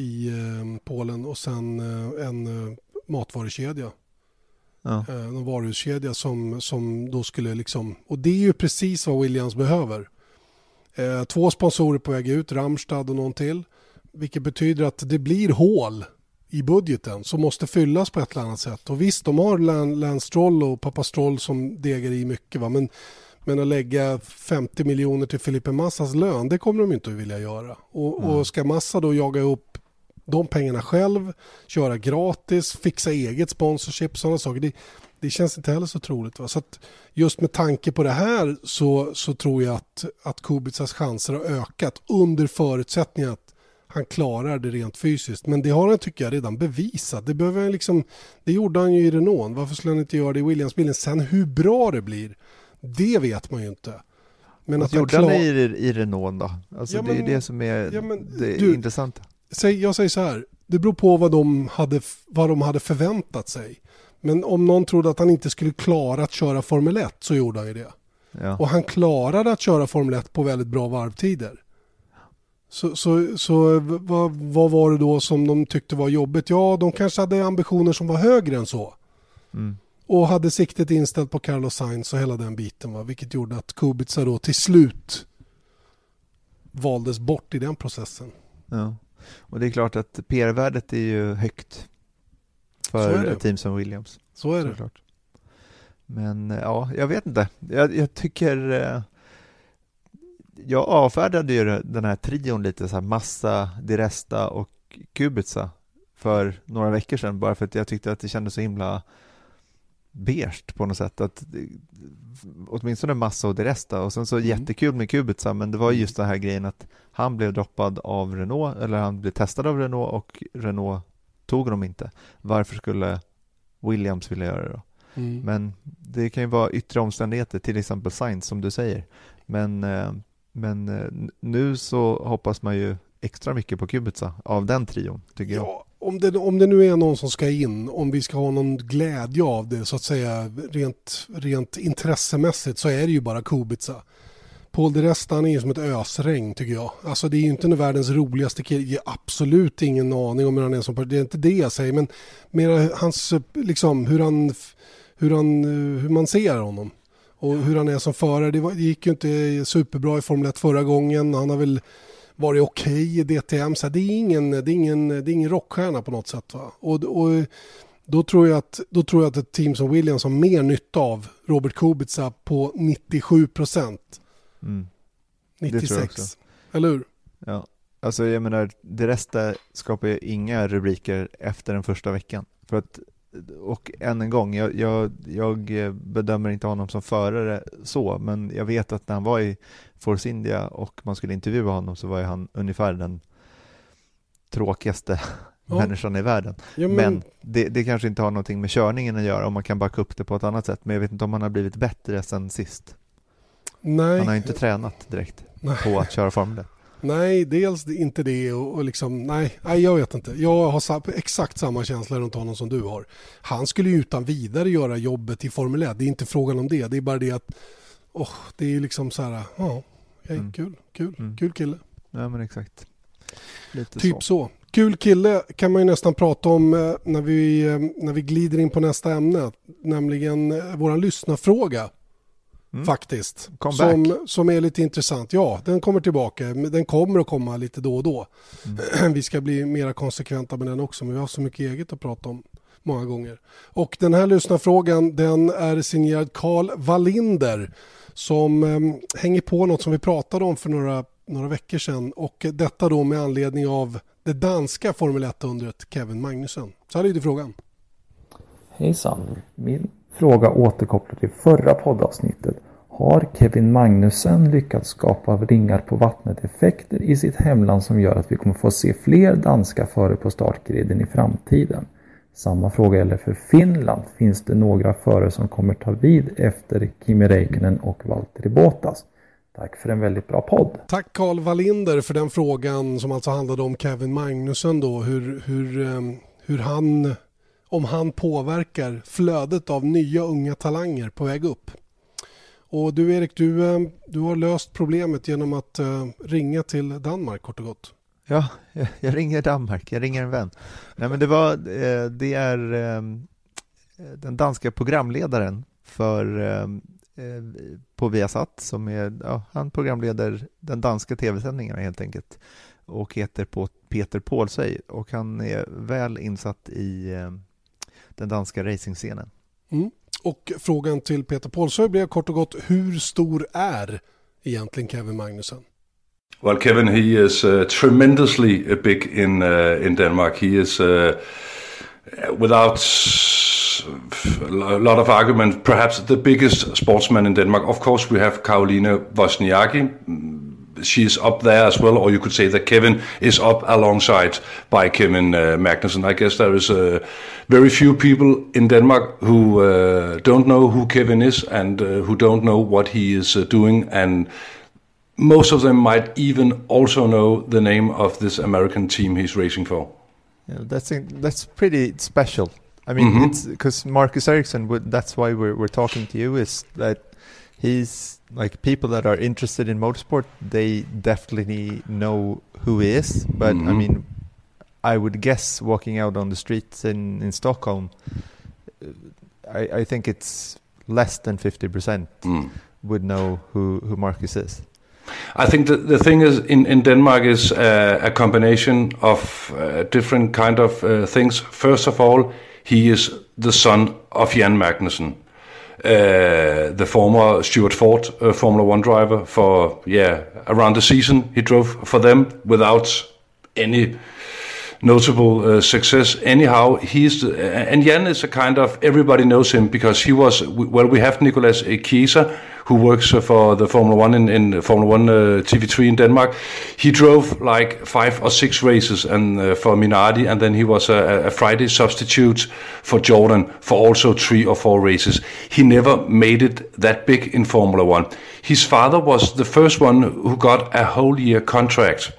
i eh, Polen och sen en matvarukedja. Ja. Eh, en varuhuskedja som, som då skulle liksom, och det är ju precis vad Williams behöver. Eh, två sponsorer på väg ut, Ramstad och någon till. Vilket betyder att det blir hål i budgeten som måste fyllas på ett eller annat sätt. Och visst, de har Lan- Lance Stroll och Pappa Stroll som degar i mycket. Va? Men, men att lägga 50 miljoner till Felipe Massas lön, det kommer de inte att vilja göra. Och, och ska Massa då jaga upp de pengarna själv, köra gratis, fixa eget sponsorship, sådana saker. Det, det känns inte heller så troligt. Va? Så just med tanke på det här så, så tror jag att, att Kubicas chanser har ökat under förutsättning att han klarar det rent fysiskt. Men det har han tycker jag redan bevisat. Det, behöver liksom, det gjorde han ju i Renault. Varför skulle han inte göra det i Williams-bilen? Sen hur bra det blir, det vet man ju inte. Men att gjorde han klar- i, i Renault då? Alltså Ja, det är men- det som är ja, men det du- intressanta. Säg, jag säger så här, det beror på vad de, hade, vad de hade förväntat sig. Men om någon trodde att han inte skulle klara att köra Formel 1 så gjorde han ju det. Ja. Och han klarade att köra Formel 1 på väldigt bra varvtider. Så, så, så vad, vad var det då som de tyckte var jobbigt? Ja, de kanske hade ambitioner som var högre än så. Mm. Och hade siktet inställt på Carlos Sainz och hela den biten. Va? Vilket gjorde att Kubica då till slut valdes bort i den processen. Ja. Och det är klart att PR-värdet är ju högt för ett team som Williams. Så är det. Såklart. Men eh, ja, jag vet inte. Jag, jag tycker... eh, Jag avfärdade ju den här trion lite så här Massa, Diresta och Kubica för några veckor sedan bara för att jag tyckte att det kändes så himla beige på något sätt. Att, det- åtminstone Massa och Diresta och sen så Mm. jättekul med Kubica men det var ju just den här grejen att han blev droppad av Renault eller han blev testad av Renault och Renault tog honom inte. Varför skulle Williams vilja göra det då? Mm. Men det kan ju vara yttre omständigheter, till exempel Sainz som du säger. Men, eh, men eh, nu så hoppas man ju extra mycket på Kubica av den trion, tycker jag. Ja, om det, om det nu är någon som ska in, om vi ska ha någon glädje av det så att säga rent, rent intressemässigt så är det ju bara Kubica. Paul de Resta han är ju som ett ösregn tycker jag. Alltså det är ju inte den världens roligaste kille, jag har absolut ingen aning om hur han är som person. Det är inte det jag säger men mer hans, liksom hur han, hur han, hur man ser honom. Och hur han är som förare. Det, var, det gick ju inte superbra i Formel 1 förra gången. Han har väl varit okej i DTM. Så det, är ingen, det, är ingen, det är ingen rockstjärna på något sätt. Va? Och, och då, tror jag att, då tror jag att ett team som Williams har mer nytta av Robert Kubica på 97 procent. Mm. Det tror jag 96. också. Eller hur? Ja. Alltså jag menar, det resten skapar ju inga rubriker efter den första veckan. För att, och än en gång, jag, jag, jag bedömer inte honom som förare så, men jag vet att när han var i Force India och man skulle intervjua honom så var ju han ungefär den tråkigaste Ja. människan i världen. Ja, Men det, det kanske inte har någonting med körningen att göra om man kan backa upp det på ett annat sätt. Men jag vet inte om han har blivit bättre sen sist. Nej, Han har inte tränat direkt nej. på att köra Formel 1. Nej, dels inte det och, och liksom, nej, nej, jag vet inte. Jag har sa, exakt samma känsla runt honom som du har. Han skulle ju utan vidare göra jobbet i Formel 1, det är inte frågan om det. Det är bara det att, åh, det är liksom så här, ja, hej, Mm. kul, kul, Mm. kul kille. Ja, men exakt. Lite Typ så. Kul kille kan man ju nästan prata om eh, när vi, eh, när vi glider in på nästa ämne, nämligen eh, våran lyssnarfråga. Mm. Faktiskt. Comeback. Som, som är lite intressant. Ja, den kommer tillbaka. Men Den kommer att komma lite då och då. Mm. [CLEARS THROAT] Vi ska bli mera konsekventa med den också, men vi har så mycket eget att prata om många gånger. Och den här lyssnarfrågan den är signerad Karl Wallinder som eh, hänger på något som vi pratade om för några, några veckor sedan och detta då med anledning av det danska Formel 1-undret Kevin Magnussen. Så här lyder frågan. Hejsan! Min fråga återkopplar till förra poddavsnittet. Har Kevin Magnussen lyckats skapa ringar på vattnet-effekter i sitt hemland som gör att vi kommer få se fler danska förare på startgriden i framtiden? Samma fråga gäller för Finland. Finns det några förare som kommer ta vid efter Kimi Räikkönen och Valtteri Bottas? Tack för en väldigt bra podd. Tack Carl Wallinder för den frågan som alltså handlade om Kevin Magnussen då. Hur, hur, eh, hur han, om han påverkar flödet av nya unga talanger på väg upp. Och du Erik, du, eh, du har löst problemet genom att eh, ringa till Danmark kort och gott. Ja, jag, jag ringer Danmark, jag ringer en vän. Nej men det var, eh, det är den danska programledaren för på Viasat som är, ja, han programleder den danska tv-sändningen, helt enkelt och heter på Peter Paulsey, och han är väl insatt i eh, den danska racingscenen. Mm. Och frågan till Peter Paulsøy blev kort och gott hur stor är egentligen Kevin Magnussen? Well, Kevin, he is uh, tremendously uh, big in uh, in Denmark. He is, uh, without a lot of argument, perhaps the biggest sportsman in Denmark. Of course, we have Karoline Wozniacki. Mm, She's up there as well, or you could say that Kevin is up alongside by Kevin uh, Magnussen. I guess there is uh, very few people in Denmark who uh, don't know who Kevin is and uh, who don't know what he is uh, doing and most of them might even also know the name of this American team he's racing for. Yeah, that's that's pretty special. I mean, Mhm. it's because Marcus Ericsson. That's why we're we're talking to you. Is that he's like people that are interested in motorsport. They definitely know who he is. But I Mhm. mean, I would guess walking out on the streets in in Stockholm, uh, I I think it's less than fifty percent Mm. would know who who Marcus is. I think the, the thing is in, in Denmark is uh, a combination of uh, different kind of uh, things. First of all, he is the son of Jan Magnussen, uh, the former Stuart Ford uh, Formula One driver for yeah around the season he drove for them without any notable uh, success. Anyhow, he's and Jan is a kind of everybody knows him because he was well. We have Nicolas Chiesa who works for the Formula One in, in Formula One uh, TV3 in Denmark. He drove like five or six races and uh, for Minardi, and then he was a, a Friday substitute for Jordan for also three or four races. He never made it that big in Formula One. His father was the first one who got a whole year contract.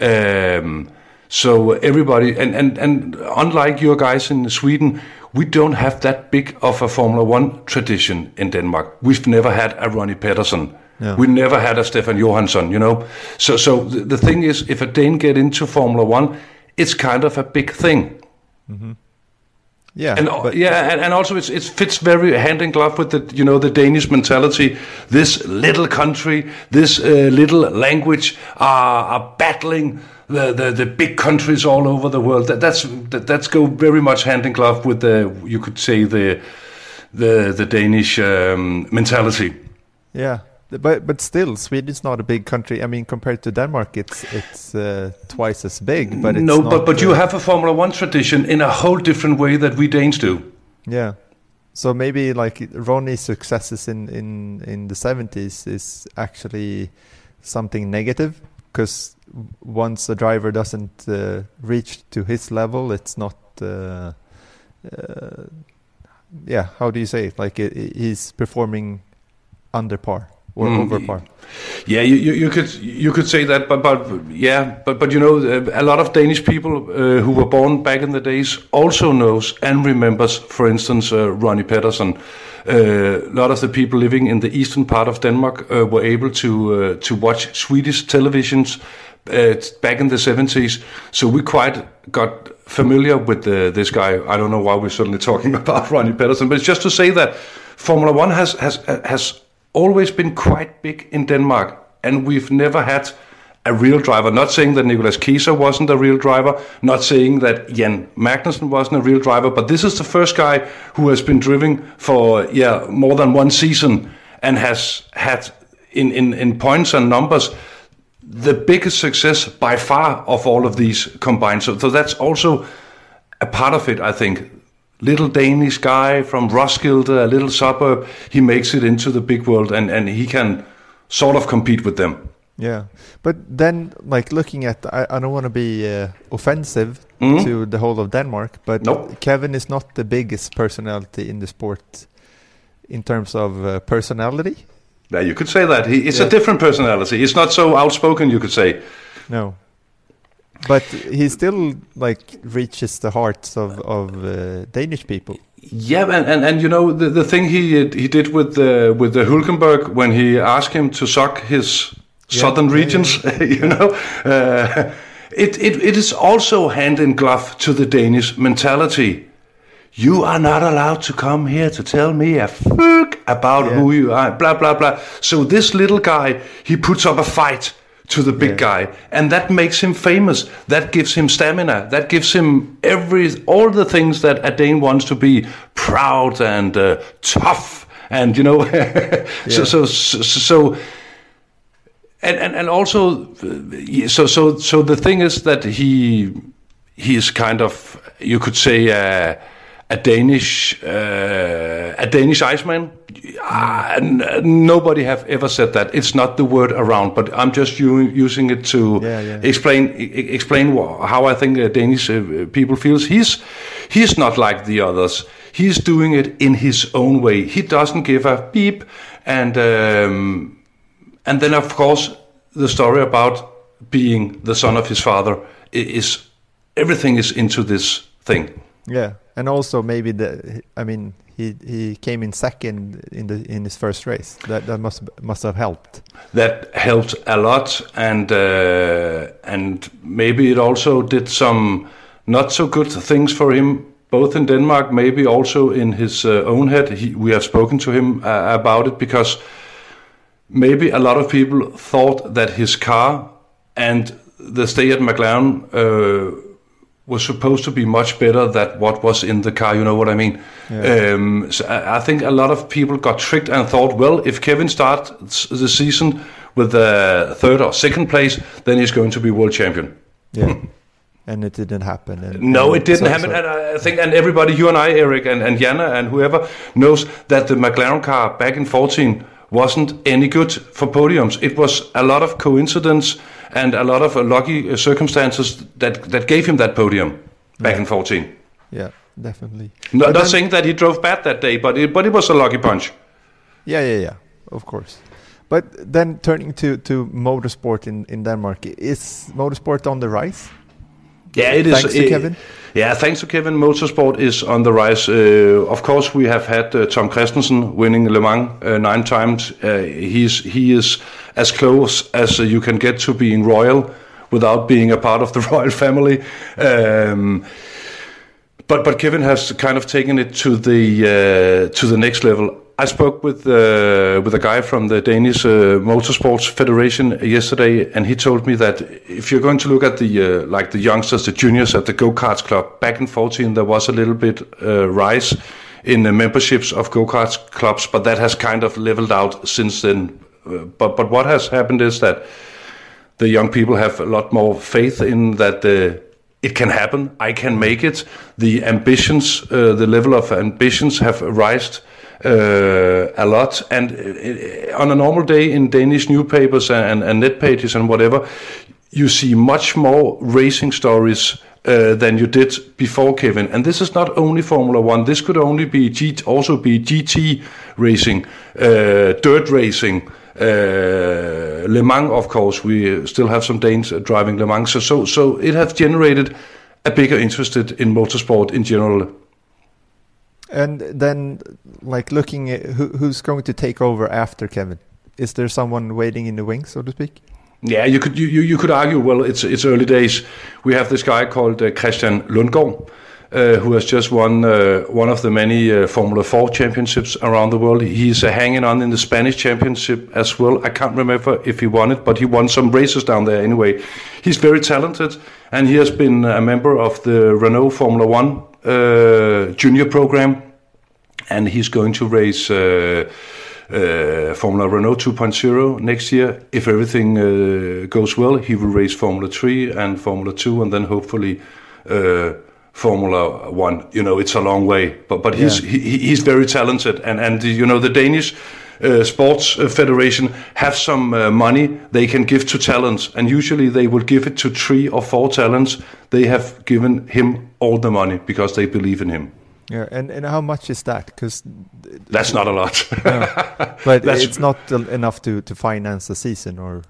Um, so uh, everybody, and, and, and unlike your guys in Sweden, we don't have that big of a Formula One tradition in Denmark. We've never had a Ronnie Pedersen. Yeah. We never had a Stefan Johansson, you know. So, so the, the thing is, if a Dane get into Formula One, it's kind of a big thing. Mm-hmm. Yeah, and uh, but- yeah, and, and also it's, it fits very hand in glove with the you know the Danish mentality. This little country, this uh, little language are, are battling the, the, the big countries all over the world. That, that's that, that's go very much hand in glove with the you could say the the the Danish um, mentality. Yeah, but but still, Sweden's not a big country. I mean, compared to Denmark, it's it's uh, twice as big. But it's no, not, but but you uh, have a Formula One tradition in a whole different way that we Danes do. yeah. So maybe like Ronnie's successes in in in the seventies is actually something negative because once a driver doesn't uh, reach to his level, it's not. Uh, uh, yeah, how do you say it? Like it, it- he's performing under par. Or Mm. over par. Yeah, you, you, you could you could say that, but but yeah, but but you know, uh, a lot of Danish people uh, who were born back in the days also knows and remembers, for instance, uh, Ronnie Pedersen. Uh, a lot of the people living in the eastern part of Denmark uh, were able to uh, to watch Swedish televisions uh, back in the 70s. So we quite got familiar with this guy. I don't know why we're suddenly [LAUGHS] talking about Ronnie Pedersen, but it's just to say that Formula One has has has always been quite big in Denmark, and we've never had a real driver. Not saying that Nicolas Kieser wasn't a real driver, not saying that Jan Magnussen wasn't a real driver, but this is the first guy who has been driving for yeah more than one season and has had in in, in points and numbers the biggest success by far of all of these combined. So, so that's also a part of it, I think. Little Danish guy from Roskilde, a little suburb, he makes it into the big world and, and he can sort of compete with them. Yeah, but then like looking at, I, I don't want to be uh, offensive Mhm. to the whole of Denmark, but Nope. Kevin is not the biggest personality in the sport in terms of uh, personality. Yeah, you could say that. He, it's Yeah. a different personality. He's not so outspoken, you could say. No, but he still like reaches the hearts of of uh, Danish people. Yeah, and, and, and you know the, the thing he he did with the with the Hulkenberg when he asked him to suck his Yeah, southern yeah, regions, [LAUGHS] you know, uh, it, it it is also hand in glove to the Danish mentality. You are not allowed to come here to tell me a fuck about who you are, blah blah blah. So this little guy, he puts up a fight to the big guy, and that makes him famous. That gives him stamina. That gives him every all the things that a Dane wants to be: proud and uh, tough, and you know. [LAUGHS] so, so so so. And, and and also, uh, so so so the thing is that he he is kind of you could say a, a Danish uh, a Danish Iceman. N- nobody have ever said that. It's not the word around, but I'm just using it to Yeah, yeah. explain explain wh- how I think uh, Danish uh, people feels. He's he's not like the others. He's doing it in his own way. He doesn't give a beep, and um, and then of course the story about being the son of his father is everything is into this thing. Yeah, and also maybe the I mean he he came in second in the in his first race. That that must must have helped. that helped a lot and uh, and maybe it also did some not so good things for him both in Denmark maybe also in his uh, own head he, we have spoken to him uh, about it because maybe a lot of people thought that his car and the stay at McLaren uh, was supposed to be much better than what was in the car. You know what I mean? Um, so I, I think a lot of people got tricked and thought, well, if Kevin starts the season with the third or second place, then he's going to be world champion. Yeah, [LAUGHS] and it didn't happen. And, No, and it didn't so- happen. so- And I think, and everybody, you and I, Eric, and, and Jana, and whoever knows that the McLaren car back in 14 wasn't any good for podiums. It was a lot of coincidence and a lot of uh, lucky uh, circumstances that, that gave him that podium back in 14. yeah, definitely. No, not then- saying that he drove bad that day, but it, but it was a lucky punch. Yeah, yeah, yeah. Of course. But then turning to to motorsport in in Denmark, is motorsport on the rise? Yeah, it is. Thanks to uh, Kevin? Yeah, thanks to Kevin, motorsport is on the rise. Uh, of course, we have had uh, Tom Christensen winning Le Mans uh, nine times. Uh, he's he is as close as uh, you can get to being royal without being a part of the [LAUGHS] royal family. Um, but but Kevin has kind of taken it to the uh, to the next level. I spoke with uh, with a guy from the Danish uh, Motorsports Federation yesterday, and he told me that if you're going to look at the uh, like the youngsters, the juniors at the go karts club back in 14, there was a little bit uh, rise in the memberships of go karts clubs, but that has kind of leveled out since then. Uh, but but what has happened is that the young people have a lot more faith in that uh, it can happen. I can make it. The ambitions, the level of ambitions have rised uh, a lot. And uh, on a normal day in Danish newspapers and, and net pages and whatever, you see much more racing stories uh, than you did before, Kevin. And this is not only Formula One. This could only be G- also be GT racing, uh, dirt racing, Uh, Le Mans, of course, we still have some Danes uh, driving Le Mans. So, so, so it has generated a bigger interest in motorsport in general. And then, like looking at who, who's going to take over after Kevin? Is there someone waiting in the wings, so to speak? Yeah, you could you, you could argue. Well, it's it's early days. We have this guy called uh, Christian Lundgaard, uh, who has just won uh, one of the many uh, Formula Four championships around the world. He's uh, hanging on in the Spanish championship as well. I can't remember if he won it, but he won some races down there anyway. He's very talented, and he has been a member of the Renault Formula One junior program, and he's going to race. Uh, uh, Formula Renault 2.0 next year. If everything uh, goes well, he will race Formula 3 and Formula 2, and then hopefully uh, Formula One. You know, it's a long way, but but he's Yeah. he, he's very talented, and and you know the Danish. Uh, sports uh, federation have some uh, money they can give to talents and usually they will give it to three or four talents they have given him all the money because they believe in him Yeah, and, and how much is that? Because that's not a lot [LAUGHS] but That's- it's not enough to, to finance the season, or,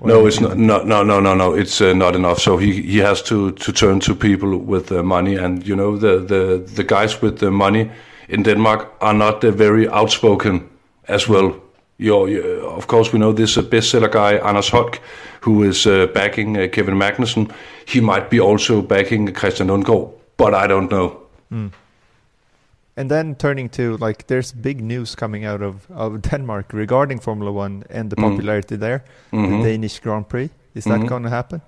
or no, it's not. No, no, no, no, no. It's uh, not enough. So he he has to to turn to people with uh, money, and you know the the the guys with the money in Denmark are not uh, very outspoken as well. You're, you of course, we know this uh, bestseller guy Anders Holk, who is uh, backing uh, Kevin Magnussen. He might be also backing Christian Lundgaard, but I don't know. And then turning to like, there's big news coming out of, of [LAUGHS] Denmark regarding Formula One and the Mhm. popularity there. Mhm. The Danish Grand Prix. Is that Mhm. going to happen?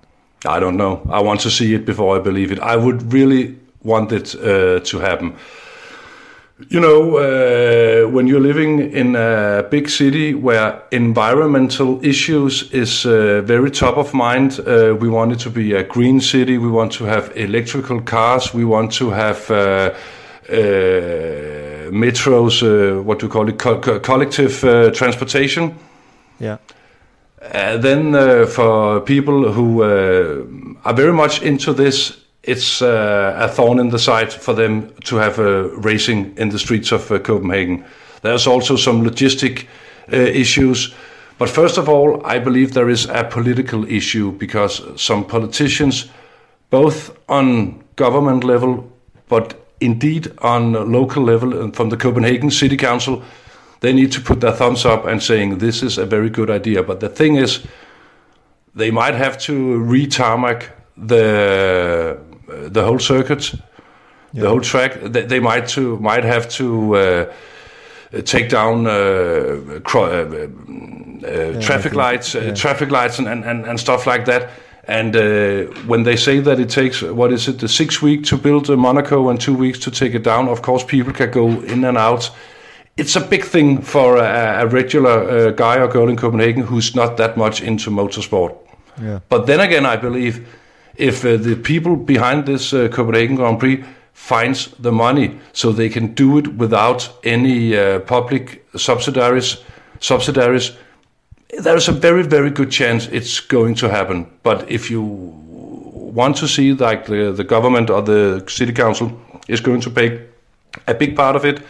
I don't know. I want to see it before I believe it. I would really want it uh, to happen. You know, uh, when you're living in a big city where environmental issues is uh, very top of mind, uh, we want it to be a green city. We want to have electrical cars. We want to have uh, uh, metros. Uh, what do you call it? Co- co- collective transportation. Yeah. Then for people who are very much into this, it's uh, a thorn in the side for them to have uh, racing in the streets of uh, Copenhagen. There's also some logistic uh, issues. But first of all, I believe there is a political issue because some politicians, both on government level, but indeed on local level and from the Copenhagen City Council, they need to put their thumbs up and saying this is a very good idea. But the thing is, they might have to re-tarmac the the whole circuit, the whole track. They, they might to might have to uh, take down uh, cro- uh, uh, traffic think- lights, uh, yeah. traffic lights, and, and, and, and stuff like that. And uh, when they say that it takes what is it, the six week to build uh, Monaco and two weeks to take it down, of course people can go in and out. It's a big thing for a, a regular uh, guy or girl in Copenhagen who's not that much into motorsport. Yeah. But then again, I believe if uh, the people behind this uh, Copenhagen Grand Prix finds the money so they can do it without any uh, public subsidiaries, subsidiaries, there's a very, very good chance it's going to happen. But if you want to see like the, the government or the city council is going to pay a big part of it,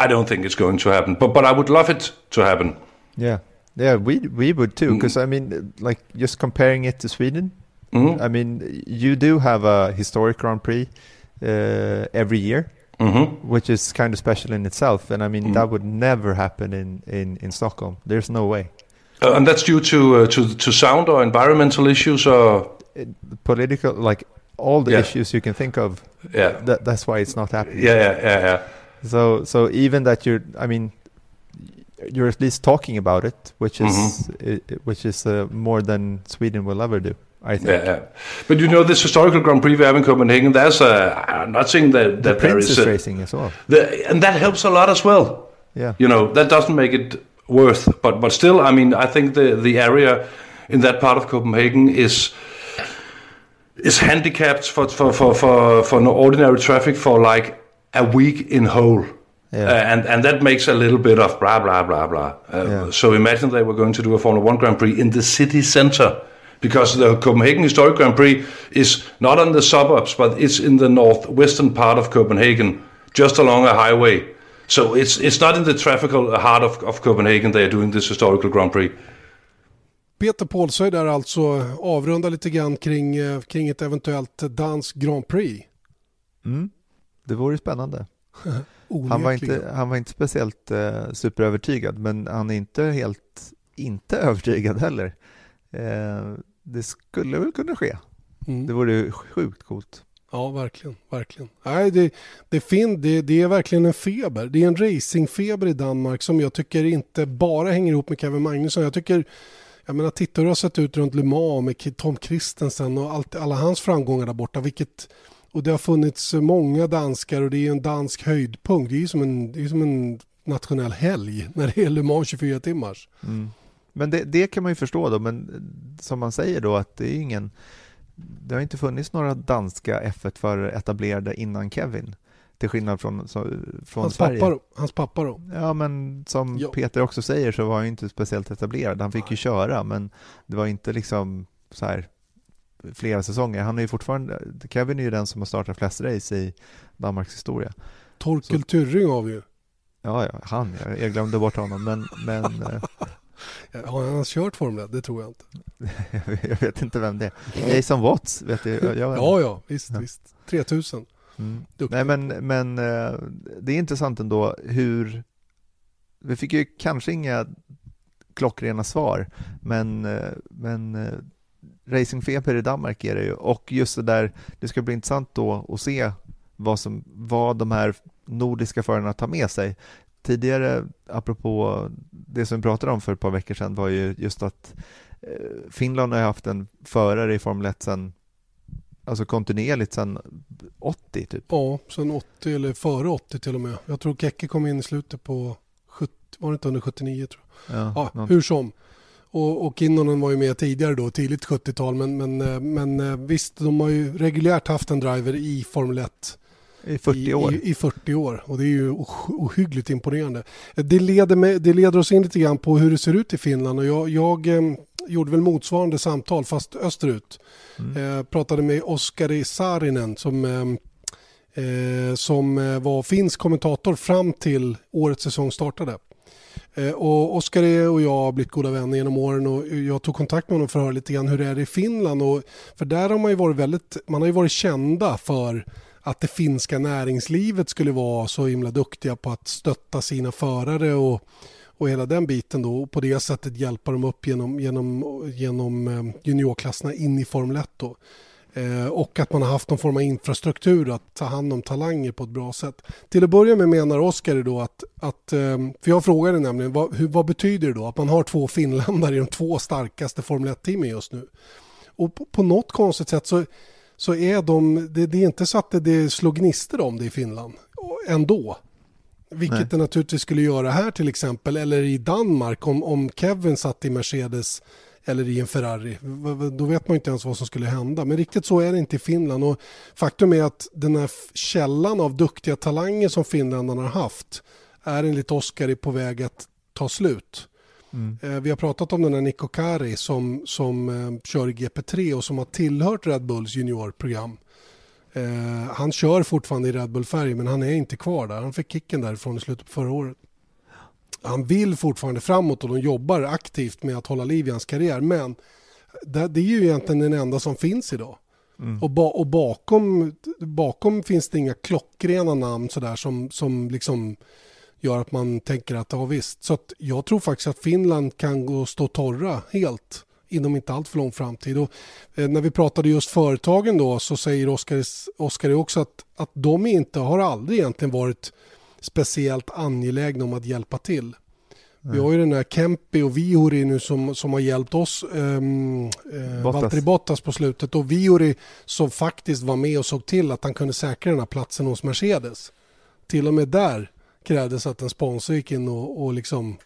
I don't think it's going to happen. But but I would love it to happen. Yeah, yeah, we we would too. Because I mean, like just comparing it to Sweden, Mhm. I mean, you do have a historic Grand Prix uh, every year, Mhm. which is kind of special in itself. And I mean, Mhm. that would never happen in in in Stockholm. There's no way. Uh, and that's due to uh, to to sound or environmental issues or political, like all the Yeah. issues you can think of. Yeah. that, that's why it's not happening. yeah yeah yeah yeah. So so even that you're, I mean, you're at least talking about it, which is Mm-hmm. i- i- which is uh, more than Sweden will ever do. I think. Yeah, yeah. But you know, this historical Grand Prix we have in Copenhagen, there's a, I'm not saying that, The that there Prince is is a, racing as well. the, and that helps a lot as well. Yeah. You know, that doesn't make it worth, but, but still, I mean, I think the, the area in that part of Copenhagen is, is handicapped for, for, for, for, for no ordinary traffic for like a week in whole. Yeah. Uh, and and that makes a little bit of blah blah blah blah. Uh, Yeah. So imagine they were going to do a Formula One Grand Prix in the city center, because the Copenhagen Historic Grand Prix is not on the suburbs, but it's in the northwestern part of Copenhagen, just along a highway. So it's it's not in the traffical heart of, of Copenhagen they are doing this historical Grand Prix. Peter Paulsöj där alltså avrundar lite grann kring, eh, kring ett eventuellt dansk Grand Prix. Mm. Det vore spännande. [LAUGHS] Han var, inte, han var inte speciellt eh, superövertygad, men han är inte helt inte [LAUGHS] övertygad heller. Eh, det skulle väl kunna ske. Mm. Det vore ju sjukt coolt. Ja, verkligen. verkligen. Nej, det, det, fin, det, det är verkligen en feber. Det är en racingfeber i Danmark som jag tycker inte bara hänger ihop med Kevin Magnusson. Jag tycker, jag menar, titta hur det har sett ut runt Le Mans med Tom Kristensen och allt, alla hans framgångar där borta. Vilket, och det har funnits många danskar och det är en dansk höjdpunkt. Det är som en, det är som en nationell helg när det är Le Mans 24 timmars. Mm. Men det, det kan man ju förstå då, men som man säger då att det är ingen det har inte funnits några danska F1 för etablerade innan Kevin. Till skillnad från, så, från Hans Sverige. pappa, då, hans pappa då? Ja, men som Ja. Peter också säger så var han ju inte speciellt etablerad. Han fick ju köra, men det var inte liksom så här flera säsonger. Han är ju fortfarande, Kevin är ju den som har startat flest race i Danmarks historia. Torkel Tyrring har vi ju. Ja, ja, han, jag, jag glömde bort honom, men, men eh, Har han kört Formel 1? Det tror jag inte. [LAUGHS] jag vet inte vem det är. Jason Watts, vet? Jag, jag vet Ja, inte. ja, visst, visst. 3000. Mm. Nej, men, men eh, det är intressant ändå hur... Vi fick ju kanske inga klockrena svar, men, eh, men eh, racingfeber i Danmark är det ju. Och just det där, det ska bli intressant då att se vad, som, vad de här nordiska förarna tar med sig. Tidigare, apropå det som vi pratade om för ett par veckor sedan, var ju just att eh, Finland har haft en förare i Formel 1 sedan, alltså kontinuerligt sedan 80 typ. Ja, sen 80 eller före 80 till och med. Jag tror Kekke kom in i slutet på 70, var det inte under 79 tror jag. Ja, Ja, hur som. Och, och Kinnunen var ju med tidigare då, tidigt 70-tal. Men, men, eh, men eh, visst, de har ju reguljärt haft en driver i Formel 1 I 40 i, år. I, I 40 år och det är ju ohy- ohyggligt imponerande. Det leder, med, det leder oss in lite grann på hur det ser ut i Finland och jag, jag eh, gjorde väl motsvarande samtal fast österut. Eh, pratade med Oskari Saarinen som, eh, eh, som eh, var finsk kommentator fram till årets säsong startade. Eh, och Oskar och jag har blivit goda vänner genom åren och jag tog kontakt med honom för att höra lite grann hur det är i Finland. Och, för där har man ju varit väldigt, man har ju varit kända för att det finska näringslivet skulle vara så himla duktiga på att stötta sina förare och, och hela den biten då och på det sättet hjälpa dem upp genom, genom, genom eh, juniorklasserna in i Formel 1 då. Eh, och att man har haft någon form av infrastruktur att ta hand om talanger på ett bra sätt. Till att börja med menar Oskar då att, att eh, för jag frågade nämligen vad, hur, vad betyder det då att man har två finländare i de två starkaste Formel 1-teamen just nu? Och på, på något konstigt sätt så, så är de, det, det är inte så att det, det slår gnistor om det i Finland ändå. Vilket Nej. det naturligtvis skulle göra här till exempel eller i Danmark om, om Kevin satt i Mercedes eller i en Ferrari. Då vet man inte ens vad som skulle hända. Men riktigt så är det inte i Finland. Och faktum är att den här källan av duktiga talanger som finländarna har haft är enligt Oskar på väg att ta slut. Mm. Eh, Vi har pratat om den här Niko Kari som, som eh, kör i GP3 och som har tillhört Red Bulls juniorprogram. Eh, han kör fortfarande i Red Bull-färg men han är inte kvar där. Han fick kicken därifrån i slutet på förra året. Han vill fortfarande framåt och de jobbar aktivt med att hålla liv i hans karriär men det, det är ju egentligen den enda som finns idag. Mm. Och, ba, och bakom, bakom finns det inga klockrena namn sådär som, som liksom gör att man tänker att ja visst. Så jag tror faktiskt att Finland kan gå och stå torra helt inom inte allt för lång framtid. Och, eh, när vi pratade just företagen då så säger Oskar, Oskar också att, att de inte har aldrig egentligen varit speciellt angelägna om att hjälpa till. Vi har ju den här Kempi och Viori nu som, som har hjälpt oss, um, eh, Bottas. Valtteri Bottas på slutet och Viori som faktiskt var med och såg till att han kunde säkra den här platsen hos Mercedes. Till och med där krävdes att en sponsor gick in och, och liksom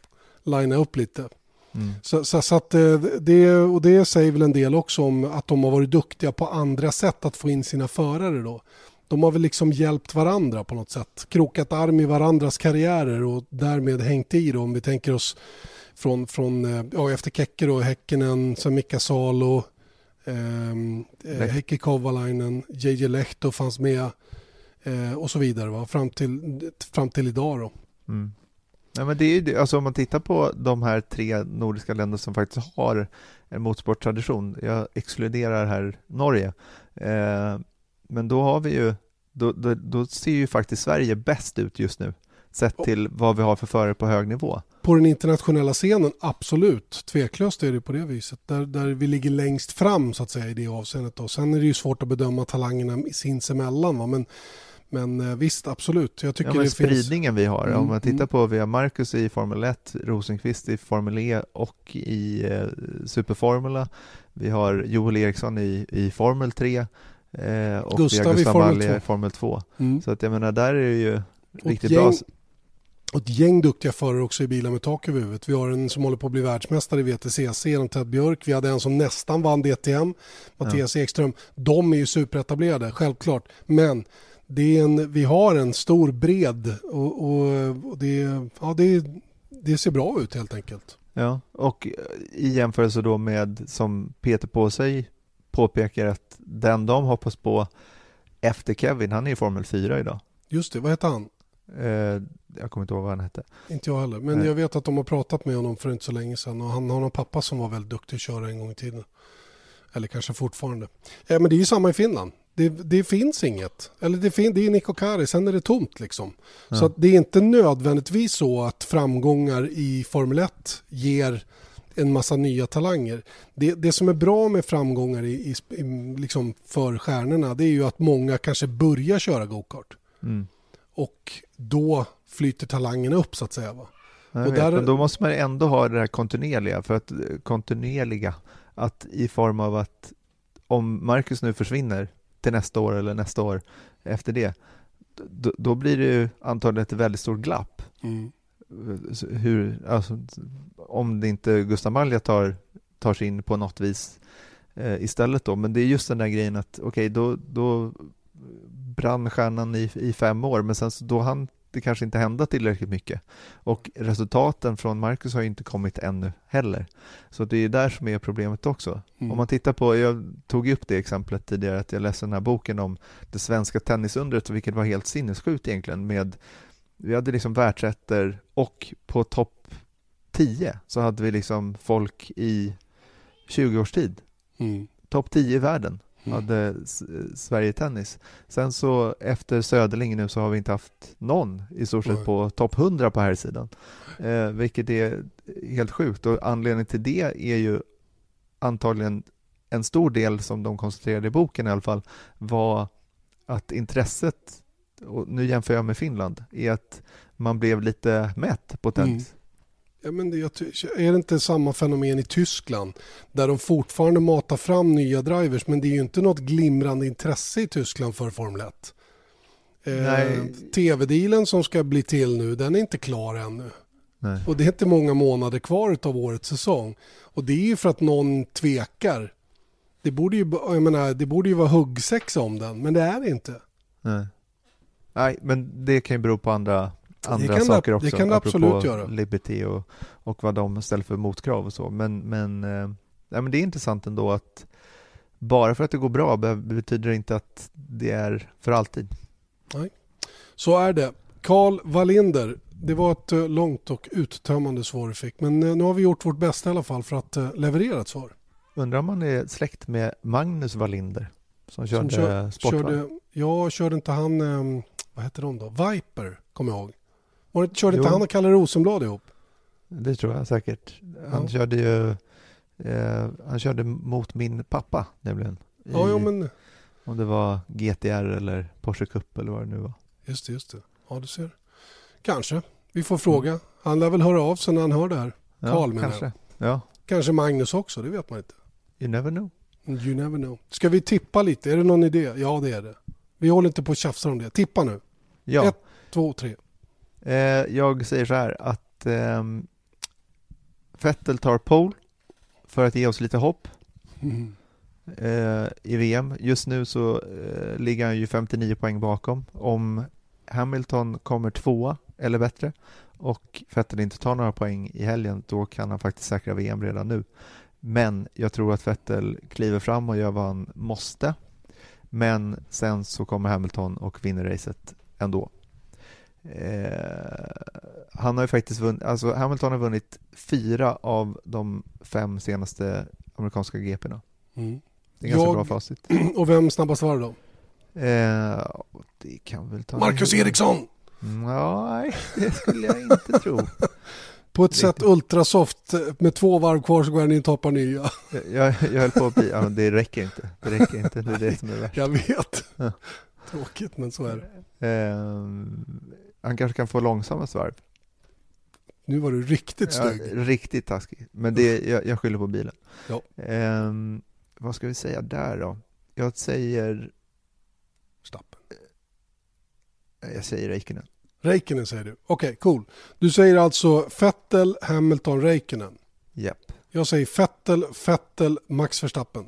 linea upp lite. Mm. Så, så, så att eh, det, och det säger väl en del också om att de har varit duktiga på andra sätt att få in sina förare då. De har väl liksom hjälpt varandra på något sätt. Krokat arm i varandras karriärer och därmed hängt i då om vi tänker oss från, från eh, ja, efter Kekke då, Häkkinen, sen Mika Salo, ehm, eh. Heikki Kovalainen, JJ Lehto fanns med eh, och så vidare va? Fram, till, fram till idag då. Mm. Ja, men det är ju. Alltså om man tittar på de här tre nordiska länderna som faktiskt har en motorsporttradition. Jag exkluderar här Norge. Eh, men då har vi ju, då, då, då ser ju faktiskt Sverige bäst ut just nu. Sett till vad vi har för förare på hög nivå. På den internationella scenen, absolut. Tveklöst är det på det viset. Där, där vi ligger längst fram så att säga i det avseendet. Då. Sen är det ju svårt att bedöma talangerna sinsemellan. Va? Men, men eh, visst, absolut. Jag tycker Ja, men det spridningen finns... vi har. Mm, Om man tittar mm. på, vi har Marcus i Formel 1, Rosenqvist i Formel E och i eh, Superformula. Vi har Joel Eriksson i, i Formel 3 eh, och Gustav vi har i Gustav Formel Malje 2. i Formel 2. Mm. Så att jag menar, där är det ju riktigt gäng- bra. Och ett gäng duktiga förare också i bilar med tak över huvudet. Vi har en som håller på att bli världsmästare i VTCC genom Ted Björk. Vi hade en som nästan vann DTM, Mattias Ekström. De är ju superetablerade, självklart. Men det är en, vi har en stor bredd och, och, och det, ja, det, det ser bra ut helt enkelt. Ja, och i jämförelse då med, som Peter på sig påpekar, att den de hoppas på efter Kevin, han är i Formel 4 idag. Just det, vad heter han? Eh, jag kommer inte ihåg vad han hette. Inte jag heller, men Nej. jag vet att de har pratat med honom för inte så länge sedan och han har någon pappa som var väldigt duktig att köra en gång i tiden. Eller kanske fortfarande. Eh, men det är ju samma i Finland. Det, det finns inget. Eller det, fin, det är Niko Kari, sen är det tomt liksom. Så Ja. att det är inte nödvändigtvis så att framgångar i Formel 1 ger en massa nya talanger. Det, det som är bra med framgångar i, i, i, liksom för stjärnorna det är ju att många kanske börjar köra go-kart. Mm. Och då flyter talangerna upp så att säga. Va? Jag Och vet, där- Men då måste man ändå ha det här kontinuerliga, för att kontinuerliga, att i form av att om Marcus nu försvinner till nästa år eller nästa år efter det, då, då blir det ju antagligen ett väldigt stort glapp. Mm. Hur, alltså, om det inte Gustav Malja tar, tar sig in på något vis eh, istället då, men det är just den där grejen att okej, då, då brann stjärnan i, i fem år, men sen så då hann det kanske inte hända tillräckligt mycket. Och resultaten från Marcus har ju inte kommit ännu heller. Så det är där som är problemet också. Mm. Om man tittar på, jag tog upp det exemplet tidigare, att jag läste den här boken om det svenska tennisundret, vilket var helt sinnessjukt egentligen med, vi hade liksom världsettor och på topp 10 så hade vi liksom folk i 20 års tid. Mm. Topp 10 i världen Mm. hade Sverige Tennis. Sen så efter Söderling nu så har vi inte haft någon i stort sett på topp 100 på här sidan. Eh, vilket är helt sjukt och anledningen till det är ju antagligen en stor del som de konstaterade i boken i alla fall var att intresset, och nu jämför jag med Finland, är att man blev lite mätt på tennis. Ja, men det, är det inte samma fenomen i Tyskland där de fortfarande matar fram nya drivers men det är ju inte något glimrande intresse i Tyskland för Formel 1. Eh. TV-dealen som ska bli till nu den är inte klar ännu. Nej. Och det är inte många månader kvar av årets säsong. Och det är ju för att någon tvekar. Det borde ju, jag menar, det borde ju vara huggsex om den men det är det inte. Nej. Nej, men det kan ju bero på andra, andra det- saker det också. kan det absolut göra. Liberty och, och vad de ställer för motkrav och så. Men, men, eh, ja, men det är intressant ändå att bara för att det går bra be- betyder det inte att det är för alltid. Så är det. Karl Wallinder, det var ett eh, långt och uttömmande svar du fick. Men eh, nu har vi gjort vårt bästa i alla fall för att leverera ett svar. Undrar om man är släkt med Magnus Wallinder som körde Som kör- sportvagn? körde, ja, körde inte han, vad heter de då? Viper, kommer jag ihåg. Var det, körde inte Jo. han och Kalle Rosenblad ihop? Det tror jag säkert. Han Ja. körde ju eh, han körde mot min pappa nämligen. Ja, I- ja, men Om det var GTR eller Porsche Cup eller vad det nu var. just det, just det. Ja, du ser. Kanske. Vi får fråga. Han lär väl höra av sig när han hör det här. Ja, Karl menar kanske. jag. Ja, Kanske Magnus också, det vet man inte. you never know. You never know. Ska vi tippa lite? Är det någon idé? Ja, det är det. Vi håller inte på och tjafsar om det. Tippa nu. Ja. Ett, två, tre. Eh, jag säger så här att ehm, Vettel tar pole för att ge oss lite hopp Mm. [LAUGHS] eh, i VM. Just nu så eh, ligger han ju 59 poäng bakom. Om Hamilton kommer tvåa eller bättre och Vettel inte tar några poäng i helgen då kan han faktiskt säkra VM redan nu. Men jag tror att Vettel kliver fram och gör vad han måste. Men sen så kommer Hamilton och vinner racet ändå. Eh, Han har ju faktiskt vunnit, alltså Hamilton har vunnit fyra av de fem senaste amerikanska GP'na. Mm. Det är ganska Jag- bra facit. [CLEARS THROAT] Och vem snabbast var det då? Eh, det kan väl ta... Marcus Eriksson! Ja, nej, det skulle jag inte tro. [LAUGHS] På ett sätt ultrasoft, med två varv kvar så går han in och toppar nya. [LAUGHS] Jag, jag, jag höll på att bli, ja, det räcker inte. Det räcker inte, det är det som är värst. Jag vet. Ja. Tråkigt men så är det. Ehm, han kanske kan få långsammast varv. Nu var du riktigt Ja, snygg. riktigt taskig. Men det, jag, jag skyller på bilen. Ja. Ehm, vad ska vi säga där då? Jag säger... Stappen. Jag säger Räikkönen. Räikkönen säger du. Okej, cool. Du säger alltså Vettel, Hamilton, Räikkönen. Japp. Jag säger Vettel, Vettel, Max Verstappen.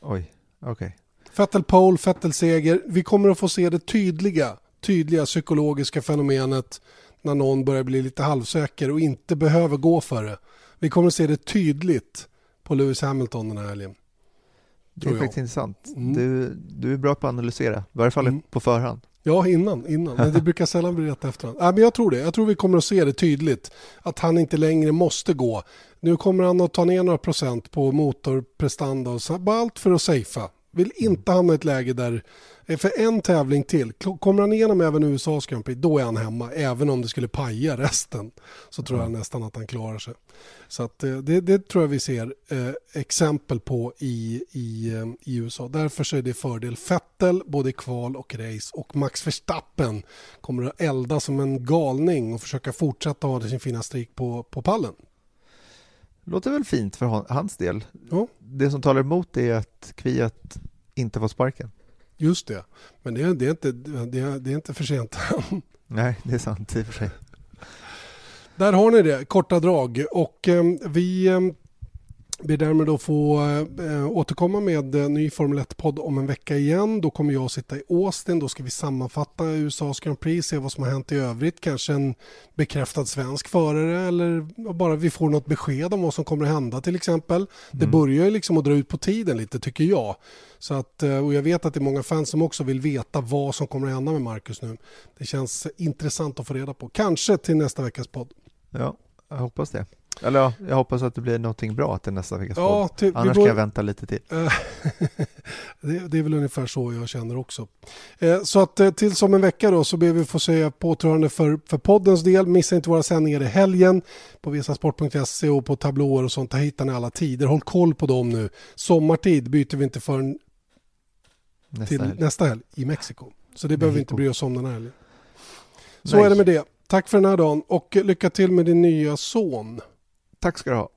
Oj, okej. Vettel pole, Vettel seger. Vi kommer att få se det tydliga, tydliga psykologiska fenomenet när någon börjar bli lite halvsäker och inte behöver gå för det. Vi kommer att se det tydligt på Lewis Hamilton den här helgen. Det är jag. faktiskt intressant. Mm. Du, du är bra på att analysera, i varje fall Mm. på förhand. Ja, innan, innan. Men det brukar sällan bli rätt efterhand. Nej, men jag tror det. Jag tror vi kommer att se det tydligt. Att han inte längre måste gå. Nu kommer han att ta ner några procent på motorprestanda och så, bara allt för att safea. Vill inte hamna i ett läge där, för en tävling till, kommer han igenom även USAs Grand Prix, då är han hemma. Även om det skulle paja resten, så tror jag nästan att han klarar sig. Så att, eh, det, det tror jag vi ser eh, exempel på i, i, eh, i USA. Därför så är det fördel Vettel både i kval och race och Max Verstappen kommer att elda som en galning och försöka fortsätta ha sin fina streak på, på pallen. Låter väl fint för hans del. Ja. Det som talar emot är att Kviat inte får sparken. Just det, men det är, det är, inte, det är, det är inte för sent än. [LAUGHS] Nej, det är sant i och för sig. Där har ni det, korta drag. Och eh, vi eh, ber därmed att få eh, återkomma med en ny Formel 1-podd om en vecka igen. Då kommer jag sitta i Austin. Då ska vi sammanfatta USAs Grand Prix, se vad som har hänt i övrigt. Kanske en bekräftad svensk förare eller bara vi får något besked om vad som kommer att hända till exempel. Det börjar ju liksom att dra ut på tiden lite tycker jag. Så att, eh, och jag vet att det är många fans som också vill veta vad som kommer att hända med Marcus nu. Det känns intressant att få reda på. Kanske till nästa veckas podd. Ja, jag hoppas det. Eller ja, jag hoppas att det blir någonting bra till nästa veckas Ja, podd. vi Annars bör- ska jag vänta lite till. Eh, [LAUGHS] det, det är väl ungefär så jag känner också. Eh, Så att eh, tills om en vecka då så ber vi få säga påtrörande för, för poddens del. Missa inte våra sändningar i helgen på visasport.se och på tablåer och sånt. Där hittar ni alla tider. Håll koll på dem nu. Sommartid byter vi inte förrän Nästa till helg. nästa helg i Mexiko. Så det behöver vi inte Mexiko. bry oss om den här helgen. Så Nej. är det med det. Tack för den här dagen och lycka till med din nya son. Tack ska du ha.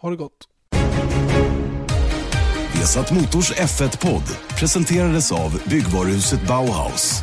Ha det gott. Vesat Motors F1-podd presenterades av byggvaruhuset Bauhaus.